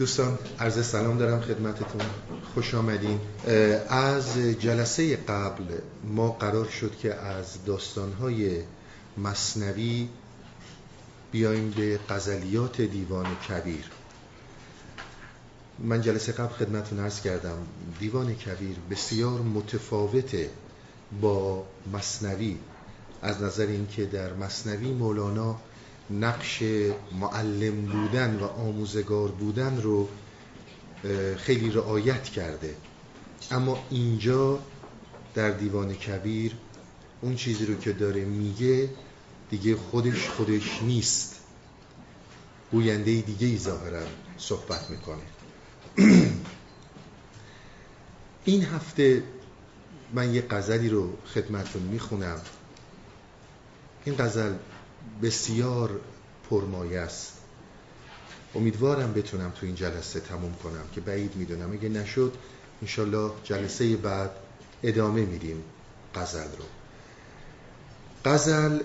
دوستان عرض سلام دارم خدمتتون. خوش آمدین. از جلسه قبل ما قرار شد که از داستانهای مصنوی بیایم به قزلیات دیوان کبیر. من جلسه قبل خدمتون عرض کردم دیوان کبیر بسیار متفاوته با مصنوی. از نظر اینکه در مصنوی مولانا نقش معلم بودن و آموزگار بودن رو خیلی رعایت کرده. اما اینجا در دیوان کبیر اون چیزی رو که داره میگه دیگه خودش خودش نیست. گوینده دیگه ای ظاهرا صحبت می‌کنه. این هفته من یه قذلی رو خدمتون می‌خونم. این غزل بسیار پرمایه است. امیدوارم بتونم تو این جلسه تموم کنم که بعید می‌دونم. اگه نشد انشالله جلسه بعد ادامه میدیم قزل رو. قزل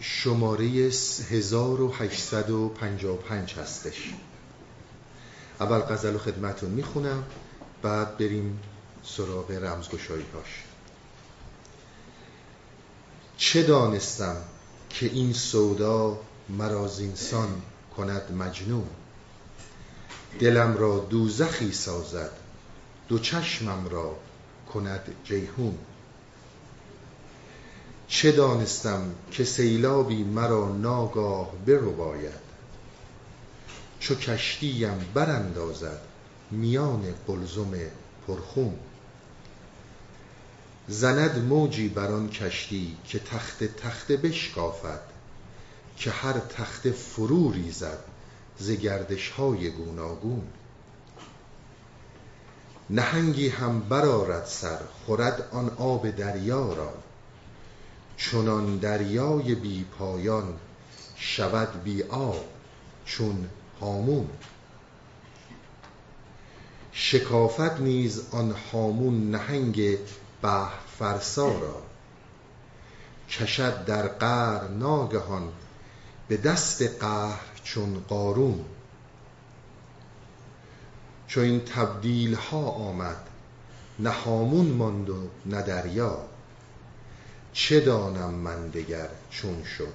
شماره 1855 هستش. اول قزل رو خدمتون می‌خونم بعد بریم سراغ رمزگشایی هاش چه دانستم؟ که این سودا مرا انسان کند مجنون. دلم را دوزخی سازد دو چشمم را کند جیهون چه دانستم که سیلابی مرا ناگاه برو باید چو کشتیم براندازد میان قلزم پرخون. زند موجی بر آن کشتی که تخت تخت بشکافد که هر تخت فرو ریزد ز گردش های گوناگون. نهنگی هم برآرد سر خورد آن آب دریا را. چنان دریای بی پایان شود بی آب چون هامون. شکافد نیز آن هامون نهنگ بحر فرسا را. کشد در قعر ناگهان به دست قهر چون قارون. چو این تبدیل ها آمد نه هامون ماند و نه دریا. چه دانم من دگر چون شد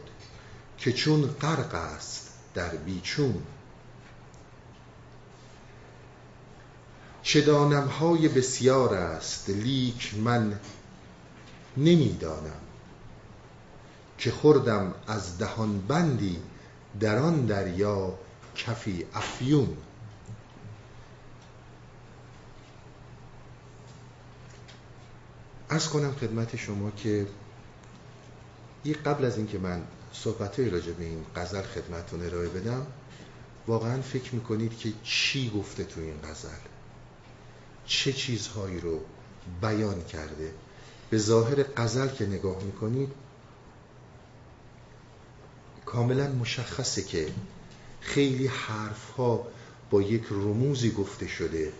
که چون غرق است در بیچون. چه دانم های بسیار است لیک من نمی‌دانم که خوردم از دهان بندی در آن دریا کفی افیون. از کنم خدمت شما که یه قبل از اینکه من صحبت راجع به این غزل خدمتتون ارائه بدم واقعا فکر می‌کنید که چی گفته تو این غزل؟ چه چیزهایی رو بیان کرده؟ به ظاهر غزل که نگاه می‌کنید کاملا مشخصه که خیلی حرف ها با یک رموزی گفته شده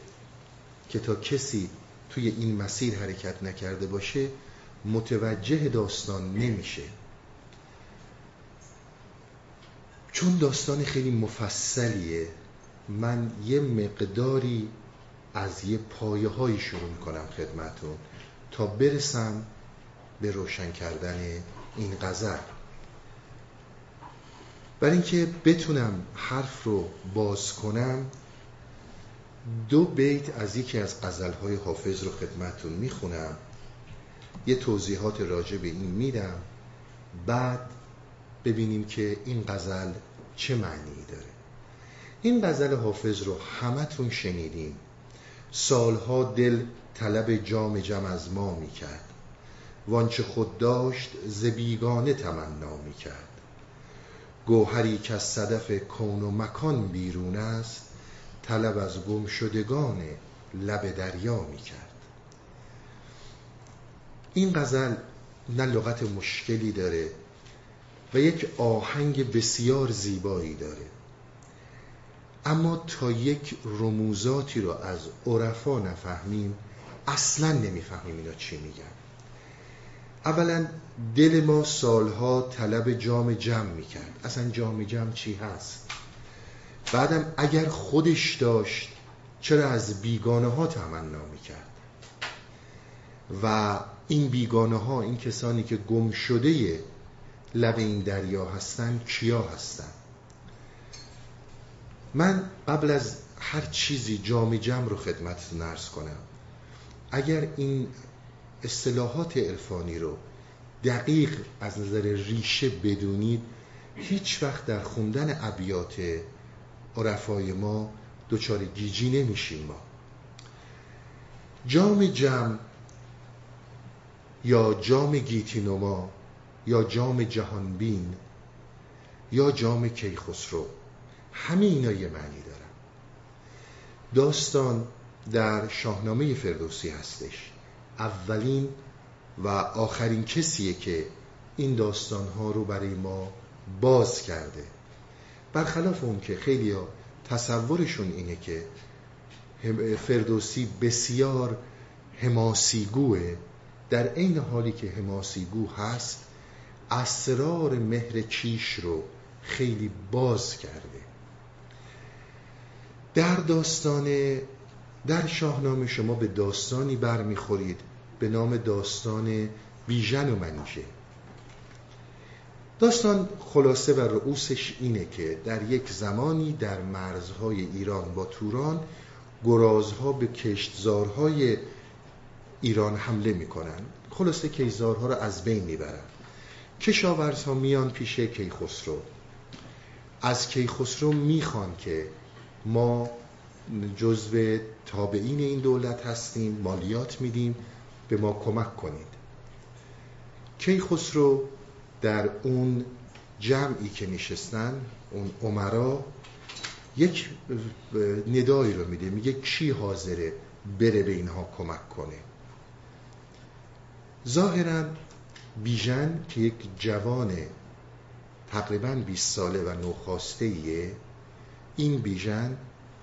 که تا کسی توی این مسیر حرکت نکرده باشه متوجه داستان نمیشه. چون داستان خیلی مفصلیه من یه مقداری از یه پایه هایی شروع کنم خدمتون تا برسم به روشن کردن این غزل. برای اینکه بتونم حرف رو باز کنم دو بیت از یکی از های حافظ رو خدمتون می‌خونم. یه توضیحات راجع به این میدم. بعد ببینیم که این غزل چه معنی داره. این غزل حافظ رو همتون شنیدیم سالها دل طلب جام جم از ما می کرد وانچه خود داشت ز بیگانه تمنا می کرد گوهری که از صدف کون و مکان بیرون است طلب از گم شدگان لب دریا می کرد این غزل نه لغت مشکلی داره و یک آهنگ بسیار زیبایی داره. اما تا یک رموزاتی رو از عرفا نفهمیم اصلا نمی‌فهمیم اینا چی میگن. اولا دل ما سالها طلب جام جمع می‌کرد. اصلا جام جمع چی هست؟ بعدم اگر خودش داشت چرا از بیگانه ها تمنا می‌کرد؟ و این بیگانه ها این کسانی که گم شده لب این دریا هستن کیا هستن؟ من قبل از هر چیزی جام جمع رو خدمت نرس کنم. اگر این اصطلاحات عرفانی رو دقیق از نظر ریشه بدونید هیچ وقت در خوندن ابیات عرفای ما دچار گیجی نمیشیم ما. جام جمع یا جام گیتینوما یا جام جهانبین یا جام کیخسرو همه اینا یه معنی دارن. داستان در شاهنامه فردوسی هستش. اولین و آخرین کسیه که این داستانها رو برای ما باز کرده. برخلاف اون که خیلی تصورشون اینه که فردوسی بسیار حماسیگوه در عین حالی که حماسیگو هست اسرار مهر کیش رو خیلی باز کرده. در داستان در شاهنامه شما به داستانی برمیخورید به نام داستان بیژن و منیژه. داستان خلاصه و رؤوسش اینه که در یک زمانی در مرزهای ایران با توران گرازها به کشتزارهای ایران حمله می‌کنن خلاصه کیزارها رو از بین می‌برن کشاورزها میان پیش کیخسرو. از کیخسرو می‌خوان که ما جزو تابعین این دولت هستیم مالیات میدیم به ما کمک کنید. کیخسرو در اون جمعی که نشستن اون عمرا یک ندایی رو میده. میگه کی حاضره بره به اینها کمک کنه؟ ظاهرا بیژن که یک جوان تقریبا 20 ساله و نوخاسته این بیژن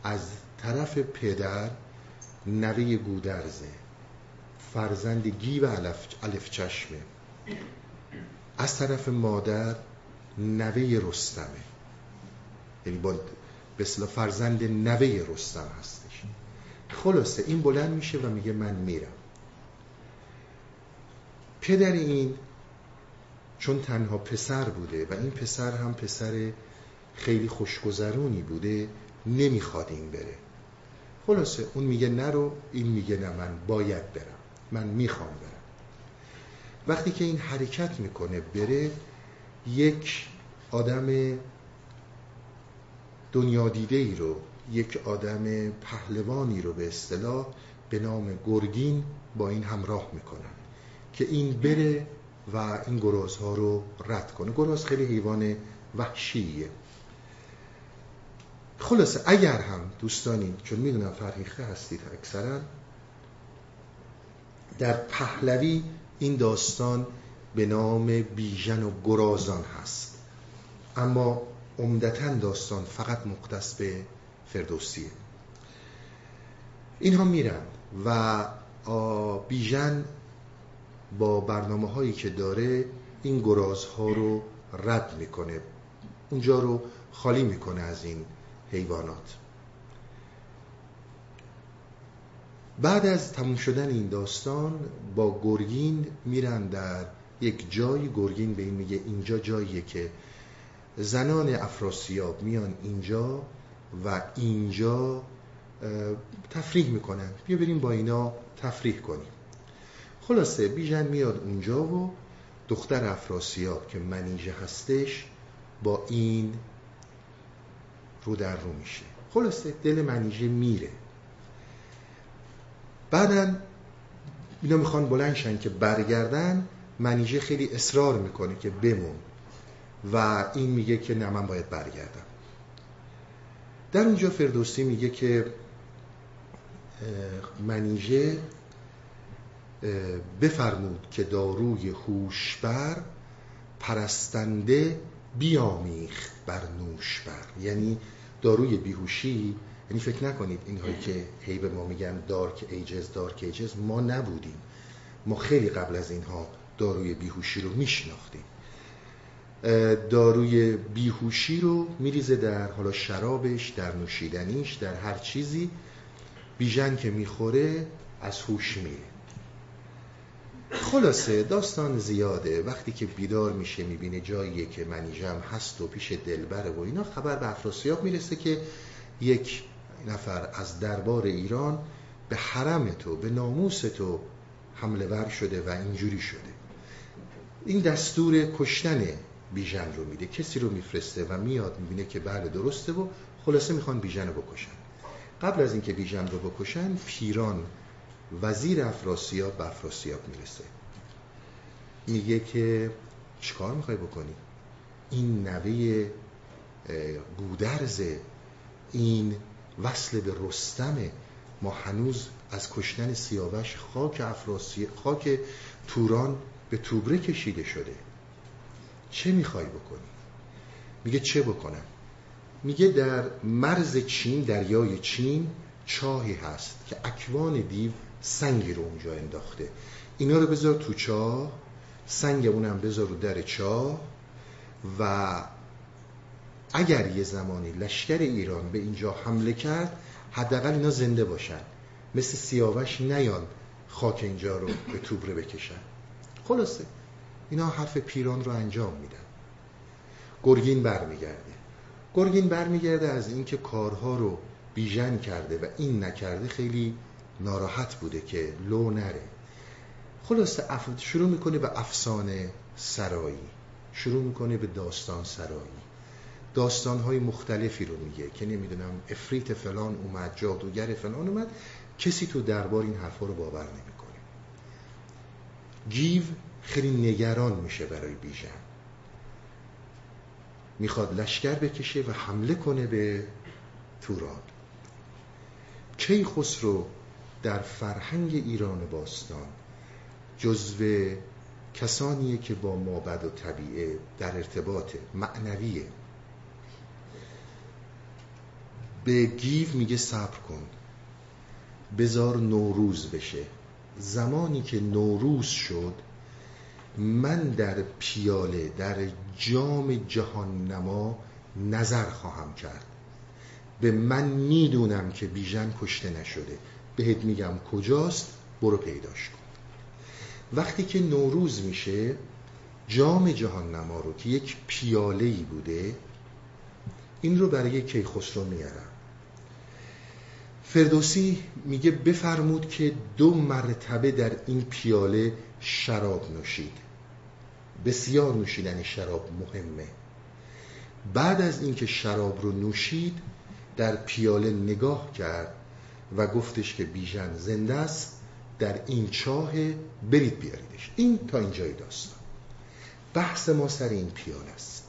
از طرف پدر نوه گودرزه فرزند گیو علف, علف چشمه از طرف مادر نوه رستمه. یعنی با به فرزند نوه رستم هستش. خلاصه این بلند میشه و میگه من میرم. پدر این چون تنها پسر بوده و این پسر هم پسر خیلی خوشگذرونی بوده نمی‌خواد این بره. خلاصه اون میگه نرو این میگه نه من باید برم. من می‌خوام برم. وقتی که این حرکت می‌کنه بره یک آدم دنیا دیده ای رو یک آدم پهلوانی رو به اصطلاح به نام گرگین با این همراه می‌کنن که این بره و این گرازها رو رد کنه. گراز خیلی حیوان وحشیه. خلاصه اگر هم دوستانی چون می‌دونم فرهیخته هستید اکثرا در پهلوی این داستان به نام بیژن و گرازان هست. اما عمدتا داستان فقط مختص به فردوسیه. اینها میرن و بیژن با برنامه هایی که داره این گرازها رو رد می‌کنه. اونجا رو خالی می‌کنه از این حیوانات. بعد از تموم شدن این داستان با گرگین میرن در یک جای گرگین به این میگه اینجا جاییه که زنان افراسیاب میان اینجا و اینجا تفریح می‌کنن. بیا بریم با اینا تفریح کنیم. خلاصه بیژن میاد اونجا و دختر افراسیاب که منیژه هستش با این رو در رو میشه. خلاصه دل منیژه میره. بعدا اینا می‌خوان بلنشن که برگردن منیژه خیلی اصرار می‌کنه که بمون. و این میگه که نه من باید برگردم. در اونجا فردوسی میگه که منیژه بفرمود که داروی هوشبر پرستنده بیامیخت بر نوش بر یعنی داروی بیهوشی یعنی فکر نکنید اینهایی که هی به ما میگن دارک ایجز دارک ایجز ما نبودیم. ما خیلی قبل از اینها داروی بیهوشی رو میشناختیم. داروی بیهوشی رو میریزه در حالا شرابش در نوشیدنیش در هر چیزی. بیژن که می‌خوره از هوش میره. خلاصه داستان زیاده. وقتی که بیدار میشه می‌بینه جاییه که منیژم هست و پیش دلبره و اینا خبر به افراسیاب می‌رسه که یک نفر از دربار ایران به حرم تو به ناموس تو حمله ور شده و اینجوری شده. این دستور کشتن بیژن رو میده. کسی رو میفرسته و میاد می‌بینه که بله درسته و خلاصه می‌خوان بیژن رو بکشن. قبل از اینکه بیژن رو بکشن پیران وزیر افراسیاب به افراسیاب می‌رسه. میگه که چیکار می‌خوای بکنی؟ این نوه گودرز این وصل به رستمه ما هنوز از کشتن سیاوش خاک افراسی خاک توران به توبره کشیده شده. چه می‌خوای بکنی؟ میگه چه بکنم؟ میگه در مرز چین دریای چین چاهی هست که اکوان دیو سنگی رو اونجا انداخته. اینا رو بذار تو چاه سنگ اونم بذار رو در چاه و اگر یه زمانی لشکر ایران به اینجا حمله کرد حداقل اینا زنده باشن. مثل سیاوش نیان خاک اینجا رو به توبره بکشن. خلاصه اینا حرف پیران رو انجام میدن. گرگین برمیگرده. گرگین برمیگرده از اینکه کارها رو بیژن کرده و این نکرده خیلی ناراحت بوده که لو نره. خلاصه شروع می‌کنه به افسانه سرایی. شروع می‌کنه به داستان سرایی. داستانهای مختلفی رو میگه که نمی‌دونم افریت فلان اومد جادوگر فلان اومد. کسی تو دربار این حرفا رو باور نمی‌کنه. گیو خیلی نگران میشه برای بیژن. می‌خواد لشکر بکشه و حمله کنه به توران. کی خسرو در فرهنگ ایران باستان جزو کسانیه که با مابد و طبیعه در ارتباط معنویه. به گیو میگه صبر کن بزار نوروز بشه. زمانی که نوروز شد من در پیاله در جام جهان نما نظر خواهم کرد. به من می‌دونم که بیژن کشته نشده. بهت میگم کجاست؟ برو پیداش کن. وقتی که نوروز میشه جام جهان نما رو که یک پیاله ای بوده این رو برای کیخسرو میارم. فردوسی میگه بفرمود که دو مرتبه در این پیاله شراب نوشید. بسیار نوشیدن شراب مهمه. بعد از اینکه شراب رو نوشید در پیاله نگاه کرد و گفتش که بیژن زنده است در این چاه برید بیاریدش. این تا اینجای داستان. بحث ما سر این پیاله است.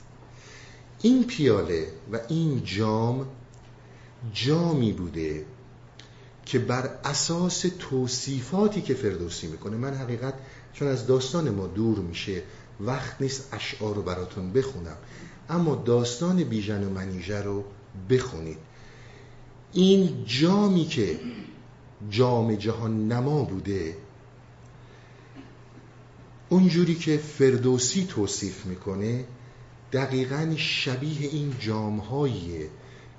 این پیاله و این جام جامی بوده که بر اساس توصیفاتی که فردوسی می‌کنه من حقیقت چون از داستان ما دور میشه وقت نیست اشعار رو براتون بخونم. اما داستان بیژن و منیژه رو بخونید. این جامی که جام جهان نما بوده اونجوری که فردوسی توصیف می‌کنه دقیقا شبیه این جامهاییه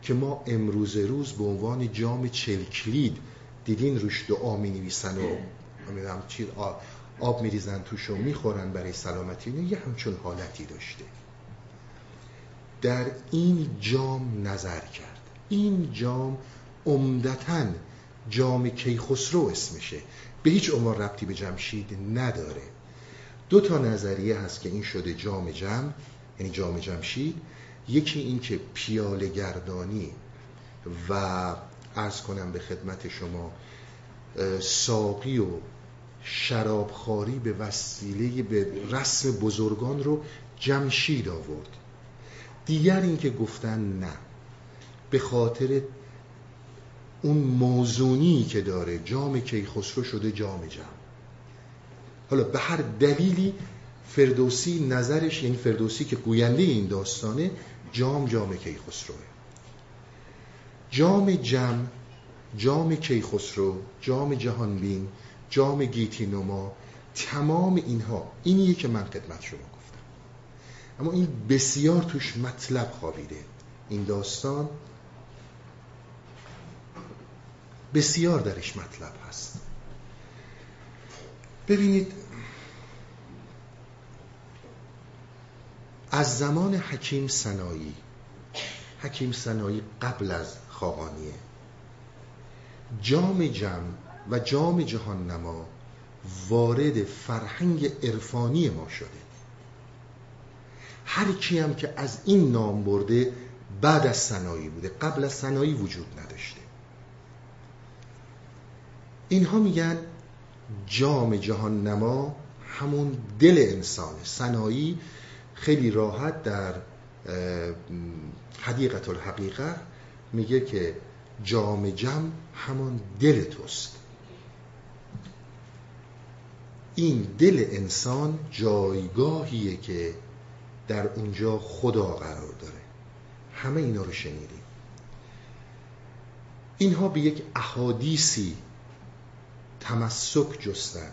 که ما امروز روز به عنوان جام چلکلید دیدین روش دعا می نویسن و آب میریزن توش و می‌خورن برای سلامتی. یه همچون حالتی داشته. در این جام نظر کرد. این جام عمدتا جام کیخسرو اسمشه. به هیچ عنوان ربطی به جمشید نداره. دو تا نظریه هست که این شده جام جم یعنی جام جمشید. یکی این که پیاله گردانی و ارز کنم به خدمت شما ساقی و شرابخاری به وسیله به رسم بزرگان رو جمشید آورد. دیگر این که گفتن نه. به خاطر اون موزونی که داره جام کیخسرو شده جام جم حالا به هر دلیلی فردوسی نظرش یعنی فردوسی که گوینده این داستانه جام جام کیخسروه. جام جم جام کیخسرو جام جهانبین جام گیتی نما تمام اینها اینیه که من خدمت شما گفتم. اما این بسیار توش مطلب خوابیده. این داستان بسیار درش مطلب هست. ببینید از زمان حکیم سنایی حکیم سنایی قبل از خاقانیه جام جم و جام جهان نما وارد فرهنگ عرفانی ما شده. هر کی هم که از این نام برده بعد از سنایی بوده قبل از سنایی وجود نداشته. اینها میگن جام جهان نما همون دل انسانه سنایی خیلی راحت در حدیقت الحقیقه میگه که جام جم همون دل توست. این دل انسان جایگاهیه که در اونجا خدا قرار داره. همه اینا رو شنیدیم. اینها به یک احادیثی تمسک جستن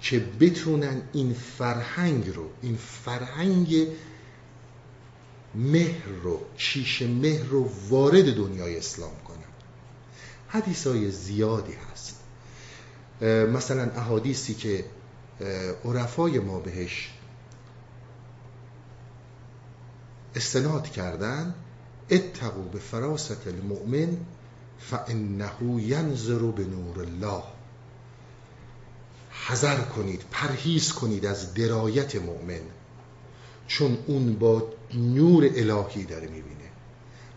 که بتونن این فرهنگ رو این فرهنگ مهر رو کیش مهر رو وارد دنیای اسلام کنن. حدیث های زیادی هست. مثلا احادیثی که عرفای ما بهش استناد کردن اتقو به فراست المؤمن فانه ینظر به نور الله. حذر کنید پرهیز کنید از درایت مؤمن. چون اون با نور الهی داره می‌بینه.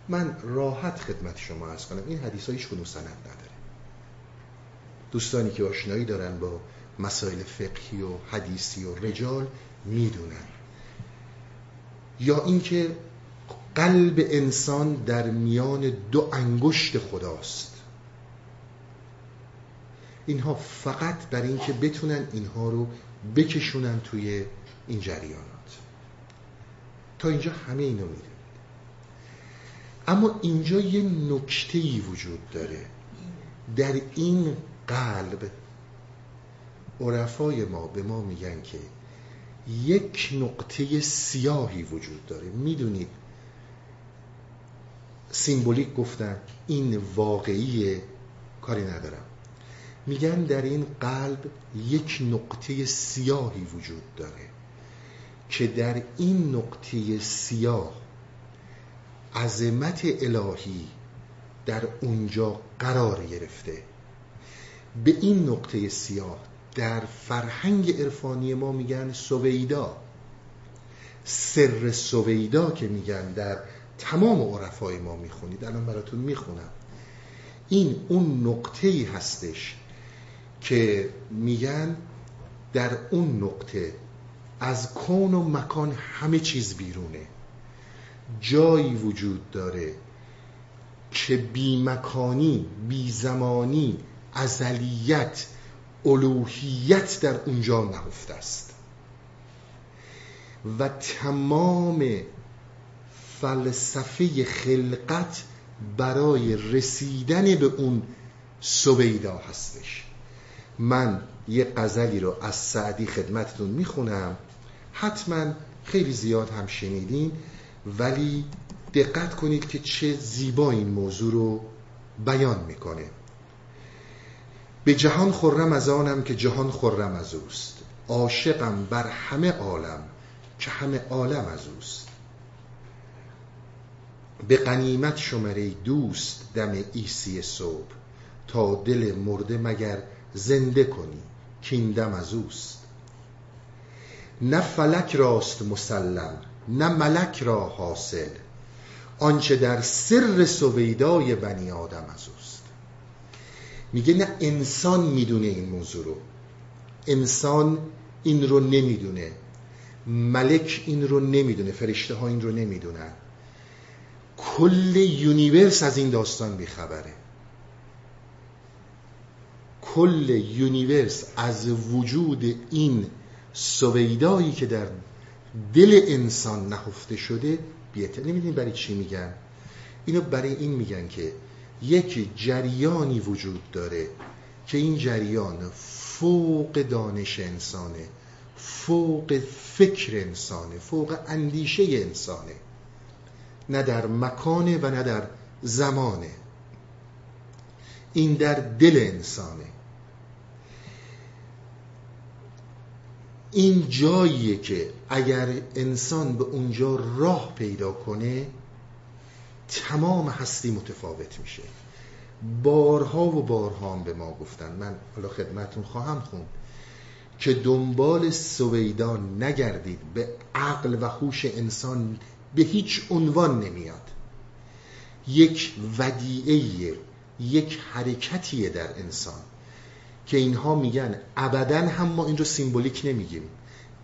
من راحت خدمت شما از کنم این حدیث هایش سند نداره. دوستانی که آشنایی دارن با مسائل فقهی و حدیثی و رجال می‌دونن. یا اینکه قلب انسان در میان دو انگشت خداست. اینها فقط برای اینکه بتونن اینها رو بکشونن توی این جریانات. تا اینجا همه اینو میده اما اینجا یه نکته وجود داره. در این قلب عرفای ما به ما میگن که یک نقطه سیاهی وجود داره. می‌دونید؟ سیمبولیک گفتن این واقعیه کاری ندارم. میگن در این قلب یک نقطه سیاهی وجود داره که در این نقطه سیاه عظمت الهی در اونجا قرار گرفته. به این نقطه سیاه در فرهنگ عرفانی ما میگن سویدا. سر سویدا که میگن در تمام عرفای ما می‌خونید. الان براتون می‌خونم. این اون نقطه هستش که میگن در اون نقطه از کون و مکان همه چیز بیرونه. جایی وجود داره که بی مکانی بی زمانی ازلیت الوهیت در اونجا نهفته است. و تمام فلسفه خلقت برای رسیدن به اون سویدا هستش. من یه قذلی رو از سعدی خدمتتون می‌خونم. حتما خیلی زیاد هم شنیدین ولی دقت کنید که چه زیبا این موضوع رو بیان می‌کنه. به جهان خرم از آنم که جهان خرم از اوست. عاشقم بر همه عالم که همه عالم از اوست. به قنیمت شمره دوست دم ایسی صبح تا دل مرده مگر زنده کنی که این دم از اوست. نه فلک راست مسلم نه ملک را حاصل آنچه در سر سویدای بنی آدم از اوست. میگه نه انسان می‌دونه این موضوع رو انسان این رو نمی‌دونه ملک این رو نمی‌دونه فرشته ها این رو نمی‌دونن. کل یونیورس از این داستان بیخبره. کل یونیورس از وجود این سویدایی که در دل انسان نهفته شده بیته نمی‌دونی برای چی میگن؟ اینو برای این میگن که یک جریانی وجود داره که این جریان فوق دانش انسانه فوق فکر انسانه فوق اندیشه انسانه. نه در مکانه و نه در زمانه. این در دل انسانه. این جاییه که اگر انسان به اونجا راه پیدا کنه تمام هستی متفاوت میشه. بارها و بارها هم به ما گفتن. من حالا خدمتون خواهم خوند که دنبال سویدان نگردید. به عقل و هوش انسان به هیچ عنوان نمیاد. یک ودیعه یک حرکتیه در انسان. که اینها میگن ابدا هم ما این رو سیمبولیک نمیگیم.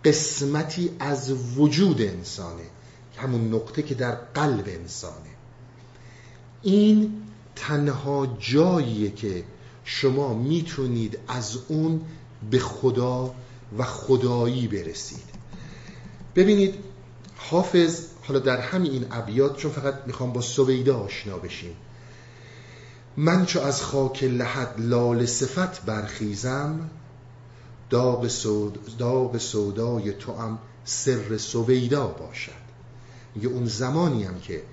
قسمتی از وجود انسانه. همون نقطه که در قلب انسانه. این تنها جاییه که شما می‌تونید از اون به خدا و خدایی برسید. ببینید حافظ حالا در همین این ابیات چون فقط می‌خوام با سویده آشنا بشیم. من چو از خاک لحد لال صفت برخیزم داغ, سود داغ سودای تو هم سر سویدا باشد. میگه اون زمانی هم که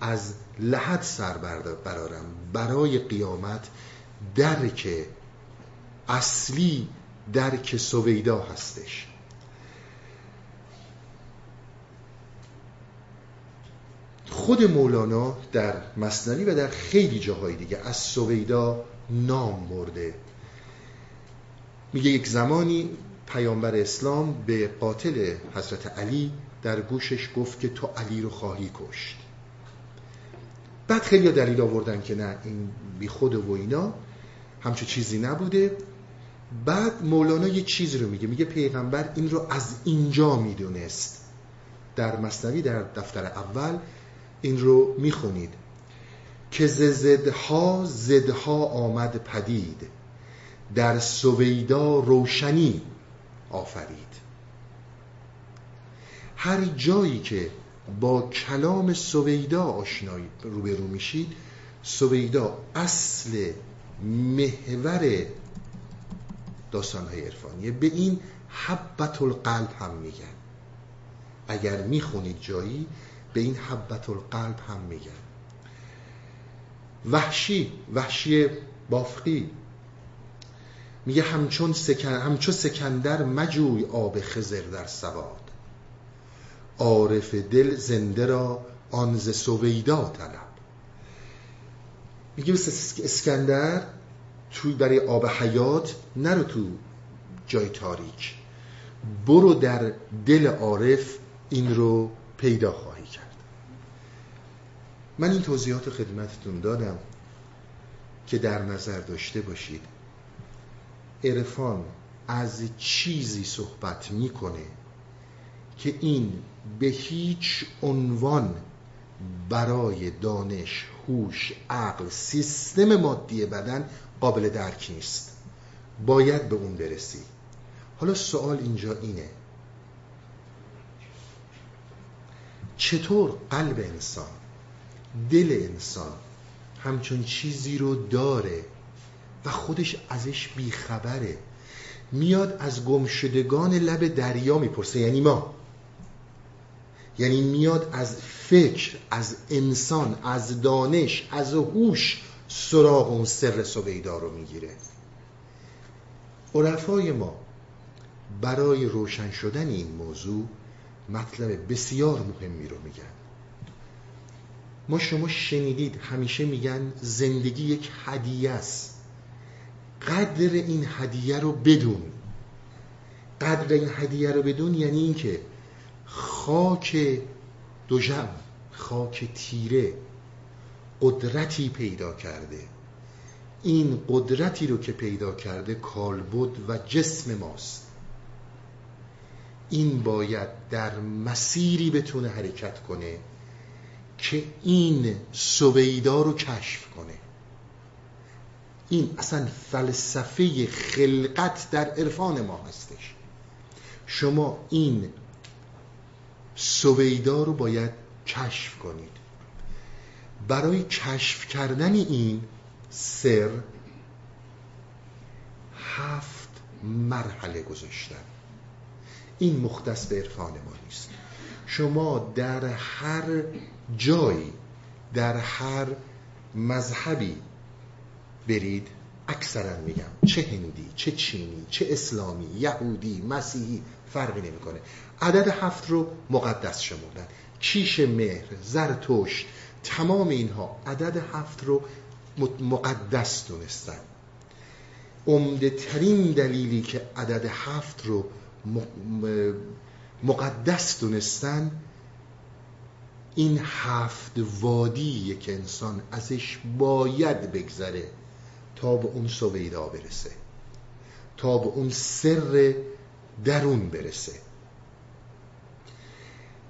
از لحد سر برارم برای قیامت درک اصلی درک سویدا هستش. خود مولانا در مصنوی و در خیلی جاهای دیگه از سویدا نام برده. میگه یک زمانی پیامبر اسلام به قاتل حضرت علی در گوشش گفت که تو علی رو خواهی کشت. بعد خیلی دلیل آوردن که نه این بی خود و اینا همچه چیزی نبوده. بعد مولانا یه چیز رو میگه میگه پیغمبر این رو از اینجا می‌دونست. در مصنوی در دفتر اول این رو می‌خونید. که ز زدها زدها آمد پدید در سویدا روشنی آفرید. هر جایی که با کلام سویدا آشنایی روبرو میشید سویدا اصل محور داستانهای عرفانیه. به این حبت القلب هم میگن. اگر می‌خونید جایی به این حبت القلب هم میگن. وحشی وحشی بافقی. میگه همچون سکن... همچون سکندر مجوی آب خزر در سواد. عارف دل زنده را آن ز سویدا طلب. میگه اسکندر توی برای آب حیات نرو تو جای تاریک. برو در دل عارف این رو پیدا کرد من این توضیحات خدمتتون دادم که در نظر داشته باشید. عرفان از چیزی صحبت می‌کنه که این به هیچ عنوان برای دانش، هوش، عقل، سیستم مادی بدن قابل درک نیست. باید به اون برسی. حالا سوال اینجا اینه. چطور قلب انسان دل انسان همچون چیزی رو داره و خودش ازش بیخبره. میاد از گمشدگان لب دریا می‌پرسه یعنی ما. یعنی میاد از فکر از انسان از دانش از هوش سراغ اون سر سویدا رو می‌گیره. عرفای ما برای روشن شدن این موضوع مطلب بسیار مهمی رو میگن. ما شما شنیدید همیشه میگن زندگی یک هدیه است. قدر این هدیه رو بدون. قدر این هدیه رو بدون یعنی اینکه خاک دوژم خاک تیره قدرتی پیدا کرده. این قدرتی رو که پیدا کرده کالبد و جسم ماست. این باید در مسیری بتونه حرکت کنه. که این سویدا رو کشف کنه. این اصلا فلسفه خلقت در عرفان ما هستش. شما این سویدا رو باید کشف کنید. برای کشف کردن این سر هفت مرحله گذاشتن. این مختص به عرفان ما نیست. شما در هر جایی در هر مذهبی برید اکثرا میگم چه هندی چه چینی چه اسلامی یهودی مسیحی فرقی نمی‌کنه. عدد هفت رو مقدس شمردن. کیش مهر زرتشت تمام اینها عدد هفت رو مقدس دونستن. عمده ترین دلیلی که عدد هفت رو مقدس دونستن این هفت وادی که انسان ازش باید بگذره تا به اون سویدا برسه تا به اون سر درون برسه.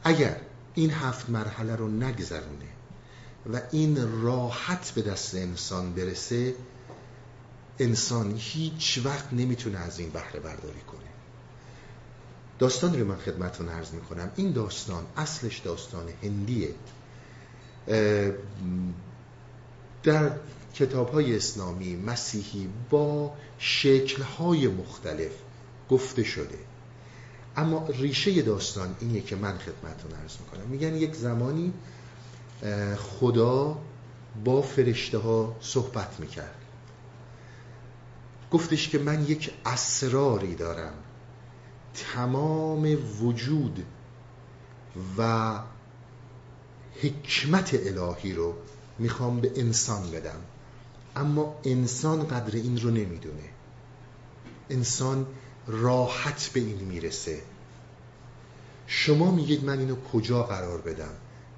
اگر این هفت مرحله رو نگذرونه و این راحت به دست انسان برسه انسان هیچ وقت نمی‌تونه از این بهره برداری کنه. داستان رو من خدمتون عرض می‌کنم. این داستان اصلش داستان هندیه. در کتاب های اسلامی مسیحی با شکل های مختلف گفته شده. اما ریشه داستان اینه که من خدمتون عرض می‌کنم. میگن یک زمانی خدا با فرشته ها صحبت می‌کرد. گفتش که من یک اسراری دارم. تمام وجود و حکمت الهی رو می‌خوام به انسان بدم. اما انسان قدر این رو نمی‌دونه. انسان راحت به این می‌رسه. شما میگید من اینو کجا قرار بدم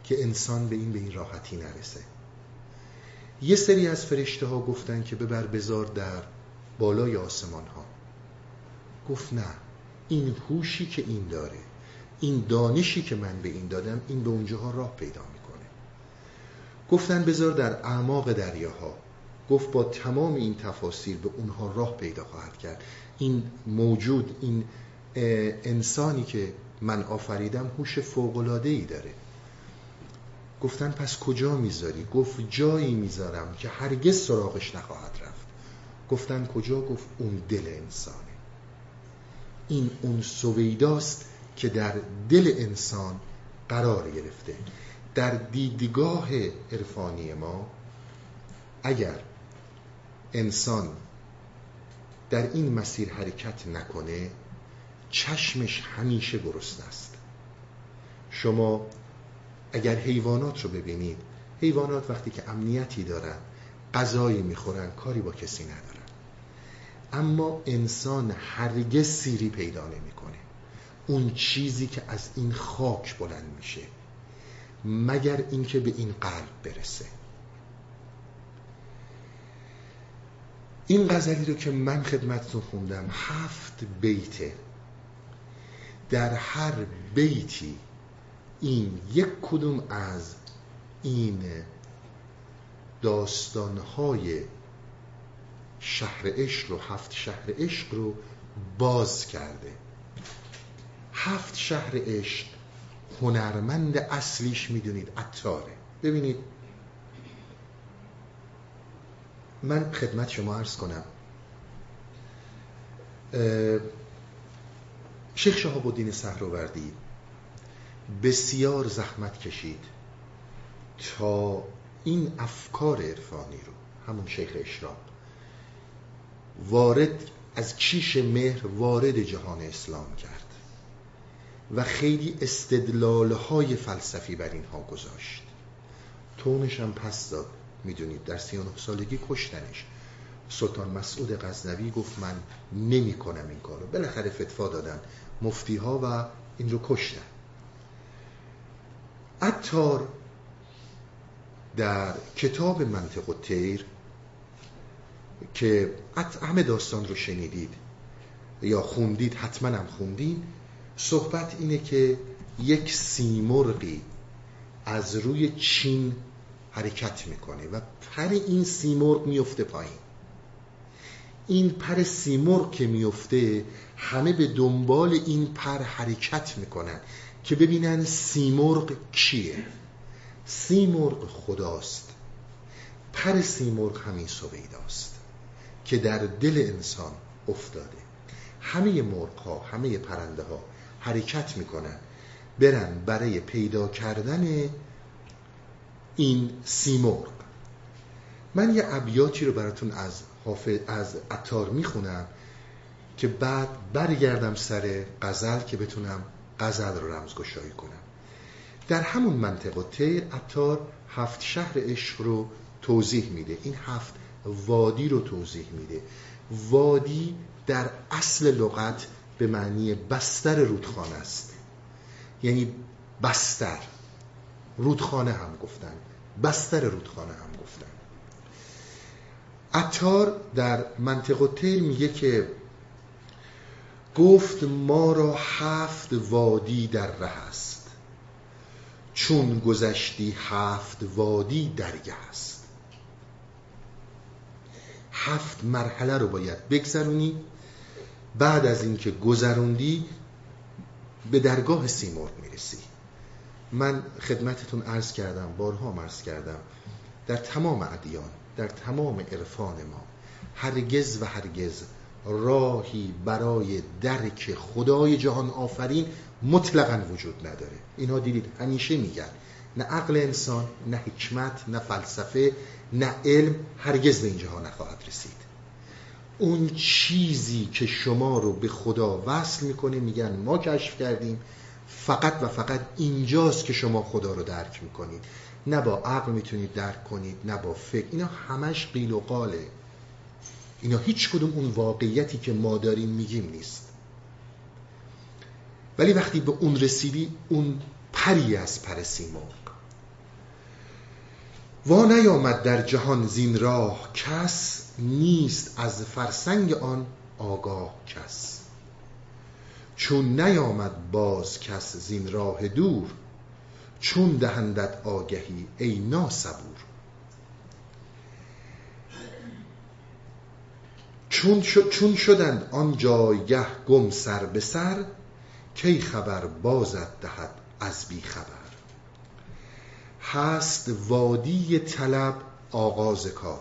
که انسان به این به این راحتی نرسه؟ یه سری از فرشته ها گفتن که ببر بزار در بالای آسمان ها گفت نه. این هوشی که این داره این دانشی که من به این دادم این به اونجاها راه پیدا می‌کنه. گفتن بذار در اعماق دریاها. گفت با تمام این تفاصیل به اونها راه پیدا خواهد کرد. این موجود این انسانی که من آفریدم هوش ای داره. گفتن پس کجا می‌ذاری؟ گفت جایی می‌ذارم که هرگز سراغش نخواهد رفت. گفتن کجا؟ گفت اون دل انسانه. این اون سویداست که در دل انسان قرار گرفته. در دیدگاه عرفانی ما اگر انسان در این مسیر حرکت نکنه چشمش همیشه گرسنه است. شما اگر حیوانات رو ببینید حیوانات وقتی که امنیتی دارن غذایی می‌خورن کاری با کسی ندارن. اما انسان هرگز سیری پیدا نمی‌کنه. اون چیزی که از این خاک بلند میشه مگر اینکه به این قلب برسه. این غزلی رو که من خدمتتون خوندم هفت بیته. در هر بیتی این یک کدوم از این داستانهای شهر عشق رو هفت شهر عشق رو باز کرده. هفت شهر عشق هنرمند اصلیش می‌دونید عطاره. ببینید. من خدمت شما عرض کنم. شیخ شهاب الدین سهروردی بسیار زحمت کشید تا این افکار عرفانی رو همون شیخ اشراق. وارد از کیش مهر وارد جهان اسلام کرد و خیلی استدلال فلسفی بر اینها گذاشت. تونش هم پس داد. می‌دونید در 39 سالگی کشتنش. سلطان مسعود غزنوی گفت من نمی کنم این کارو. بالاخره فتوا دادن مفتی ها و این رو کشتن. اتار در کتاب منطق و تیر که همه داستان رو شنیدید یا خوندید حتما هم خوندید صحبت اینه که یک سیمرغی از روی چین حرکت می‌کنه و پر این سیمرغ میفته پایین. این پر سیمرغ که میفته همه به دنبال این پر حرکت می‌کنن که ببینن سیمرغ کیه. سیمرغ خداست. پر سیمرغ همین سویداست. که در دل انسان افتاده. همه مرغ ها همه پرنده ها حرکت می‌کنن. برن برای پیدا کردن این سیمرغ من یه ابیاتی رو براتون از حافظ از عطار می‌خونم که بعد برگردم سر غزل که بتونم غزل رو رمزگشایی کنم. در همون منطقه تیر عطار هفت شهر عشق رو توضیح میده. این هفت وادی رو توضیح میده. وادی در اصل لغت به معنی بستر رودخانه است. یعنی بستر. رودخانه هم گفتن. بستر رودخانه هم گفتن. عطار در منطقه تیل میگه که گفت ما را هفت وادی در ره است. چون گذشتی هفت وادی درگه است. هفت مرحله رو باید بگذرونی. بعد از اینکه گذروندی به درگاه سیمرغ می‌رسی. من خدمتتون عرض کردم بارها عرض کردم در تمام ادیان در تمام عرفان ما هرگز و هرگز راهی برای درک خدای جهان آفرین مطلقا وجود نداره. اینها دیدید همیشه میگن. نه عقل انسان نه حکمت نه فلسفه نه علم هرگز به این جهان نخواهد رسید. اون چیزی که شما رو به خدا وصل می‌کنه میگن ما کشف کردیم فقط و فقط اینجاست که شما خدا رو درک می‌کنید. نه با عقل می‌تونید درک کنید نه با فکر. اینا همش قیل و قاله. اینا هیچ کدوم اون واقعیتی که ما داریم میگیم نیست. ولی وقتی به اون رسیدی اون پری از پر وا نیامد در جهان زین راه کس نیست از فرسنگ آن آگاه کس. چون نیامد باز کس زین راه دور چون دهندت آگهی ای ناسبور چون, چون شدند آن جایگه گم سر به سر کی خبر بازت دهد از بی خبر. هست وادی طلب آغاز کار.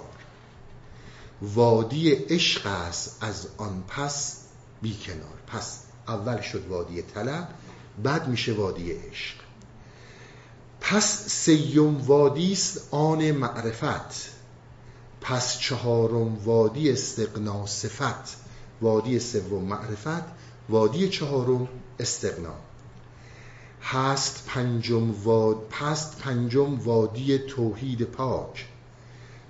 وادی عشق است از آن پس بی کنار. پس اول شد وادی طلب بعد میشه وادی عشق. پس سیم وادی است آن معرفت. پس چهارم وادی استقنا صفت. وادی سوم معرفت وادی چهارم استقنا هست پنجم واد پس پنجم وادی توحید پاک.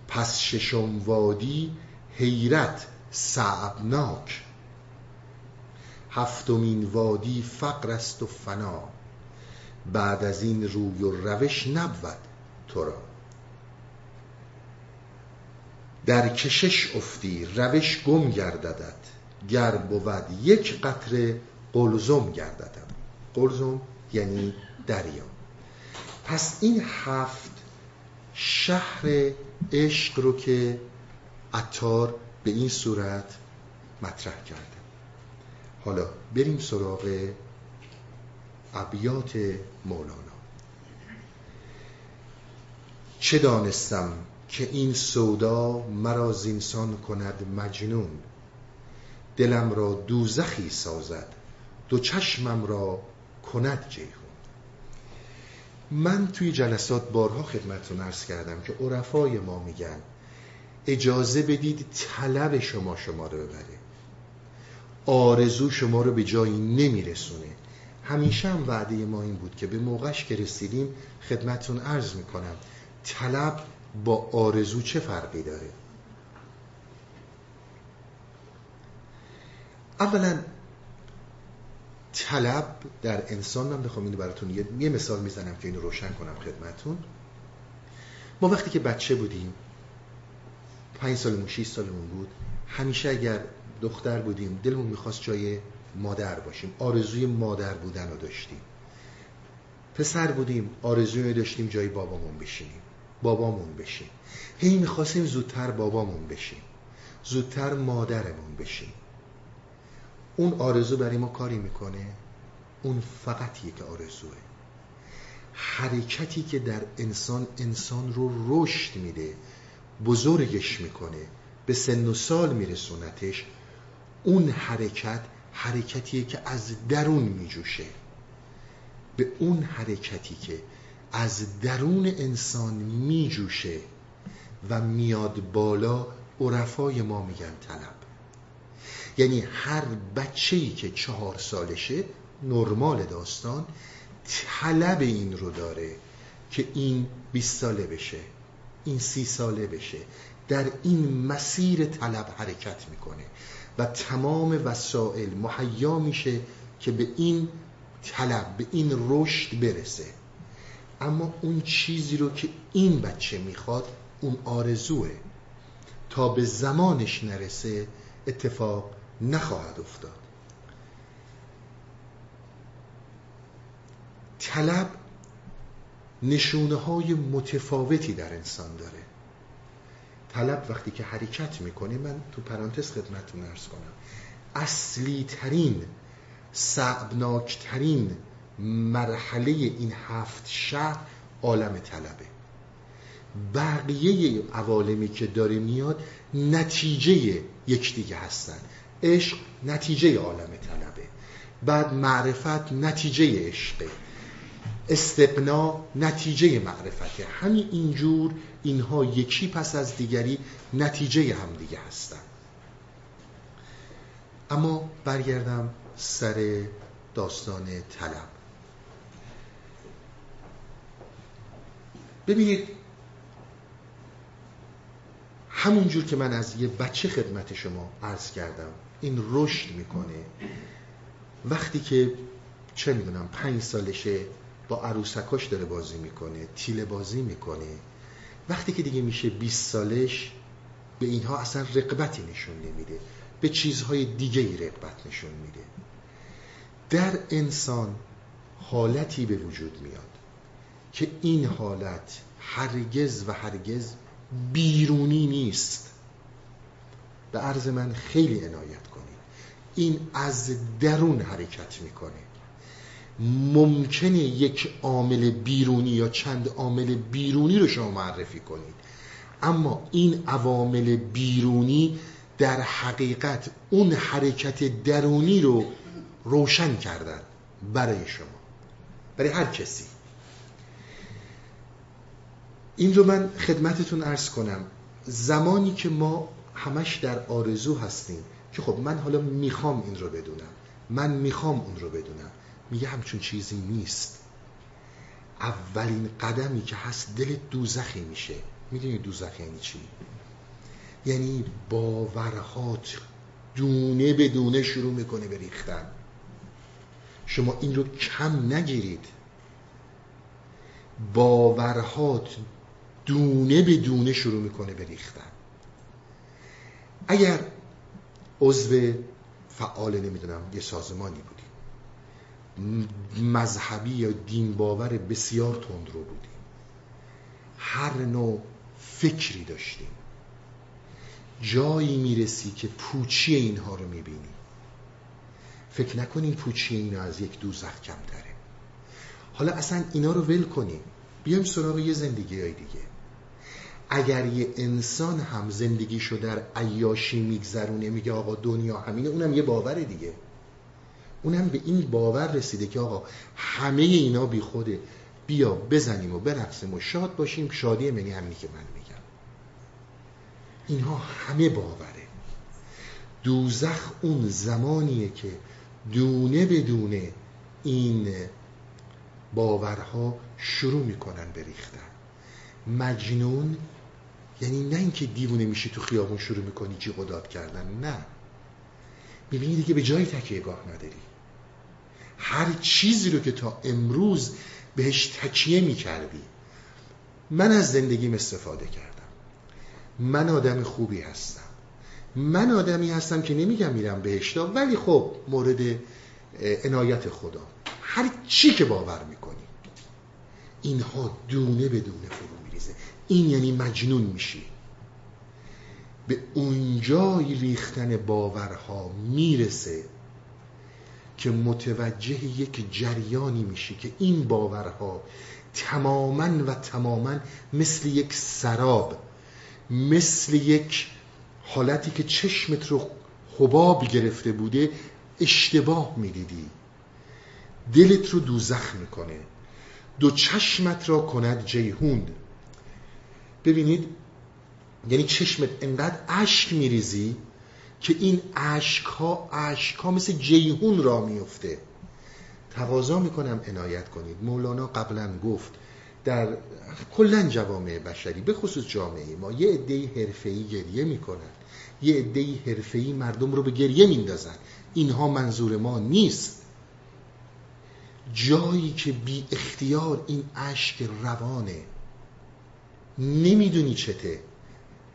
پس ششم وادی حیرت صعبناک هفتمین وادی فقر است و فنا. بعد از این روی و روش نبود تو را. در کشش افتی روش گم گرددد گر بود یک قطره قلزم گرددم. قلزم؟ یعنی دریا. پس این هفت شهر عشق رو که عطار به این صورت مطرح کرده. حالا بریم سراغ ابیات مولانا. چه دانستم که این سودا مرا زینسان کند مجنون؟ دلم را دوزخی سازد دو چشمم را کند جیهون من توی جلسات بارها خدمتتون ارز کردم که عرفای ما میگن اجازه بدید طلب شما شما رو ببره. آرزو شما رو به جایی نمیرسونه. همیشه هم وعده ما این بود که به موقعش که رسیدیم خدمتتون عرض می‌کنم طلب با آرزو چه فرقی داره؟ اولا طلب در انسان من بخوام اینو براتون یه, مثال می‌زنم که اینو روشن کنم خدمتون. ما وقتی که بچه بودیم پنج سالمون شیش سالمون بود همیشه اگر دختر بودیم دلمون می‌خواست جای مادر باشیم. آرزوی مادر بودن رو داشتیم. پسر بودیم آرزوی داشتیم جای بابامون بشینیم. بابامون بشیم هی می‌خواستیم زودتر بابامون بشیم. زودتر مادرمون بشیم. اون آرزو برای ما کاری می‌کنه. اون فقط یک آرزوه. حرکتی که در انسان انسان رو رشد میده بزرگش می‌کنه به سن و سال میرسونتش اون حرکت حرکتیه که از درون میجوشه. به اون حرکتی که از درون انسان میجوشه و میاد بالا عرفای ما میگن طلب. یعنی هر بچه ای که چهار سالشه نرمال داستان طلب این رو داره که این 20 ساله بشه این سی ساله بشه. در این مسیر طلب حرکت می‌کنه و تمام وسایل محیا میشه که به این طلب به این رشد برسه. اما اون چیزی رو که این بچه می‌خواد اون آرزوه. تا به زمانش نرسه اتفاق نخواهد افتاد. طلب نشونه های متفاوتی در انسان داره. طلب وقتی که حرکت می‌کنه من تو پرانتز خدمتتون ارز کنم اصلی ترین ترین مرحله این هفت شهر عالم طلبه. بقیه عوالمی که داره میاد نتیجه یکدیگه هستن. عشق نتیجه عالم طلبه. بعد معرفت نتیجه عشقه. استقنا نتیجه معرفته. همین اینجور اینها یکی پس از دیگری نتیجه همدیگه هستن. اما برگردم سر داستان طلب. ببینید همونجور که من از یه بچه خدمت شما عرض کردم این رشد می‌کنه. وقتی که چه می‌دونم پنج سالشه با عروسکاش داره بازی می‌کنه تیله بازی می‌کنه. وقتی که دیگه میشه 20 سالش به اینها اصلا رقبتی نشون نمیده. به چیزهای دیگه ای رقبت نشون میده. در انسان حالتی به وجود میاد که این حالت هرگز و هرگز بیرونی نیست. به عرض من خیلی عنایت این از درون حرکت می‌کنه. ممکنه یک عامل بیرونی یا چند عامل بیرونی رو شما معرفی کنید. اما این عوامل بیرونی در حقیقت اون حرکت درونی رو روشن کردن برای شما برای هر کسی. این رو من خدمتتون ارز کنم. زمانی که ما همش در آرزو هستیم که خب من حالا می‌خوام این رو بدونم. من می‌خوام اون رو بدونم. میگه همچون چیزی نیست. اولین قدمی که هست دل دوزخی میشه. می‌دونی دوزخ یعنی چی؟ یعنی باورهات دونه به دونه شروع می‌کنه به ریختن. شما این رو کم نگیرید. باورهات دونه به دونه شروع می‌کنه به ریختن. اگر عضو فعال نمی‌دونم یه سازمانی بود مذهبی یا دین باور بسیار تند رو بودیم. هر نوع فکری داشتیم. جایی می‌رسی که پوچی اینها رو می‌بینی. فکر نکنین پوچی اینا از یک دوزخ کمتره. حالا اصلا اینا رو ول کنیم. بیایم سراغ یه زندگی های دیگه. اگر یه انسان هم زندگیشو در عیاشی میگذرونه میگه آقا دنیا همینه اونم یه باور دیگه. اونم به این باور رسیده که آقا همه اینا بی خوده. بیا بزنیم و برقصیم و شاد باشیم. شادی منی همینی که من میگم. اینها همه باوره. دوزخ اون زمانیه که دونه بدونه این باورها شروع می‌کنن بریختن مجنون یعنی نه اینکه دیوونه میشی تو خیابون شروع می‌کنی جیغ و کردن نه. می‌بینی دیگه به جایی تکیه گاه نداری. هر چیزی رو که تا امروز بهش تکیه می کردی من از زندگیم استفاده کردم. من آدم خوبی هستم. من آدمی هستم که نمیگم میرم بهشتا ولی خب مورد عنایت خدا. هر چی که باور می‌کنی. اینها دونه به دونه فرو این یعنی مجنون میشی. به اونجای ریختن باورها می‌رسه که متوجه یک جریانی میشی که این باورها تماما و تماما مثل یک سراب مثل یک حالتی که چشمت رو حباب گرفته بوده اشتباه می‌دیدی. دلت رو دوزخ می‌کنه. دو چشمت را کند جیهون ببینید یعنی چشمت انقدر اشک میریزی که این اشک ها اشک ها مثل جیهون را میفته تقاضا می‌کنم عنایت کنید. مولانا قبلا گفت در کلا جوامع بشری به خصوص جامعه ما یه عده حرفه‌ای گریه می‌کنن. یه عده حرفه‌ای مردم رو به گریه میندازن. اینها منظور ما نیست. جایی که بی اختیار این اشک روانه نمی‌دونی چته.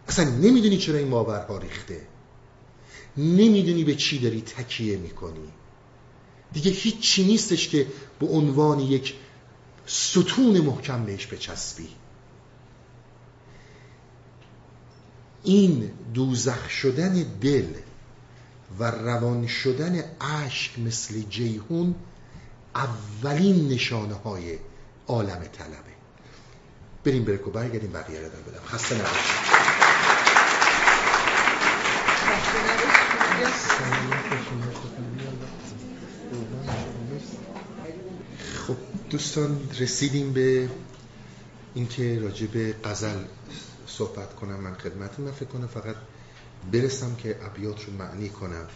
اصلا نمی‌دونی چرا این باورها ریخته. نمی‌دونی به چی داری تکیه می‌کنی. دیگه هیچی نیستش که به عنوان یک ستون محکم بهش بچسبی. این دوزخ شدن دل و روان شدن اشک مثل جیهون اولین نشانه های عالم طلبه. بریم برکو برگردیم بقیه رو بدم. خسته نباشید. خب دوستان رسیدیم به اینکه راجع به غزل صحبت کنم. من خدمتتون من فکر کنم فقط برسم که ابیات رو معنی کنم.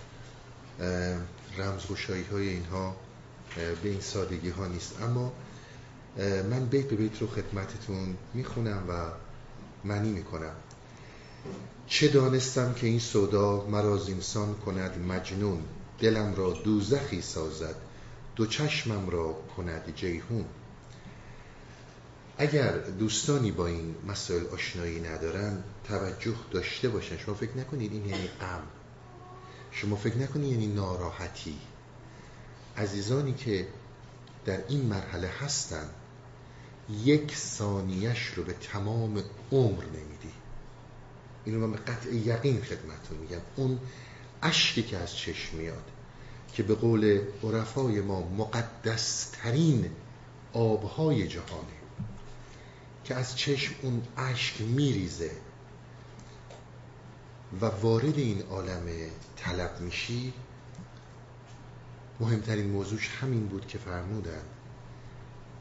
رمزگشایی های اینها به این سادگی ها نیست. اما من بیت به بیت رو خدمتتون می‌خونم و معنی می‌کنم. چه دانستم که این صدا مرا انسان کند مجنون دلم را دوزخی سازد دو چشمم را کند جیهون اگر دوستانی با این مسائل آشنایی ندارن توجه داشته باشن. شما فکر نکنید این یعنی غم. شما فکر نکنید یعنی ناراحتی. عزیزانی که در این مرحله هستن یک ثانیش رو به تمام عمر نمیدی. اینو من به قطع یقین خدمتتون میگم. اون اشکی که از چشم میاد که به قول عرفای ما مقدسترین آبهای جهانه که از چشم اون اشک میریزه و وارد این عالم طلب میشی مهمترین موضوعش همین بود که فرمودن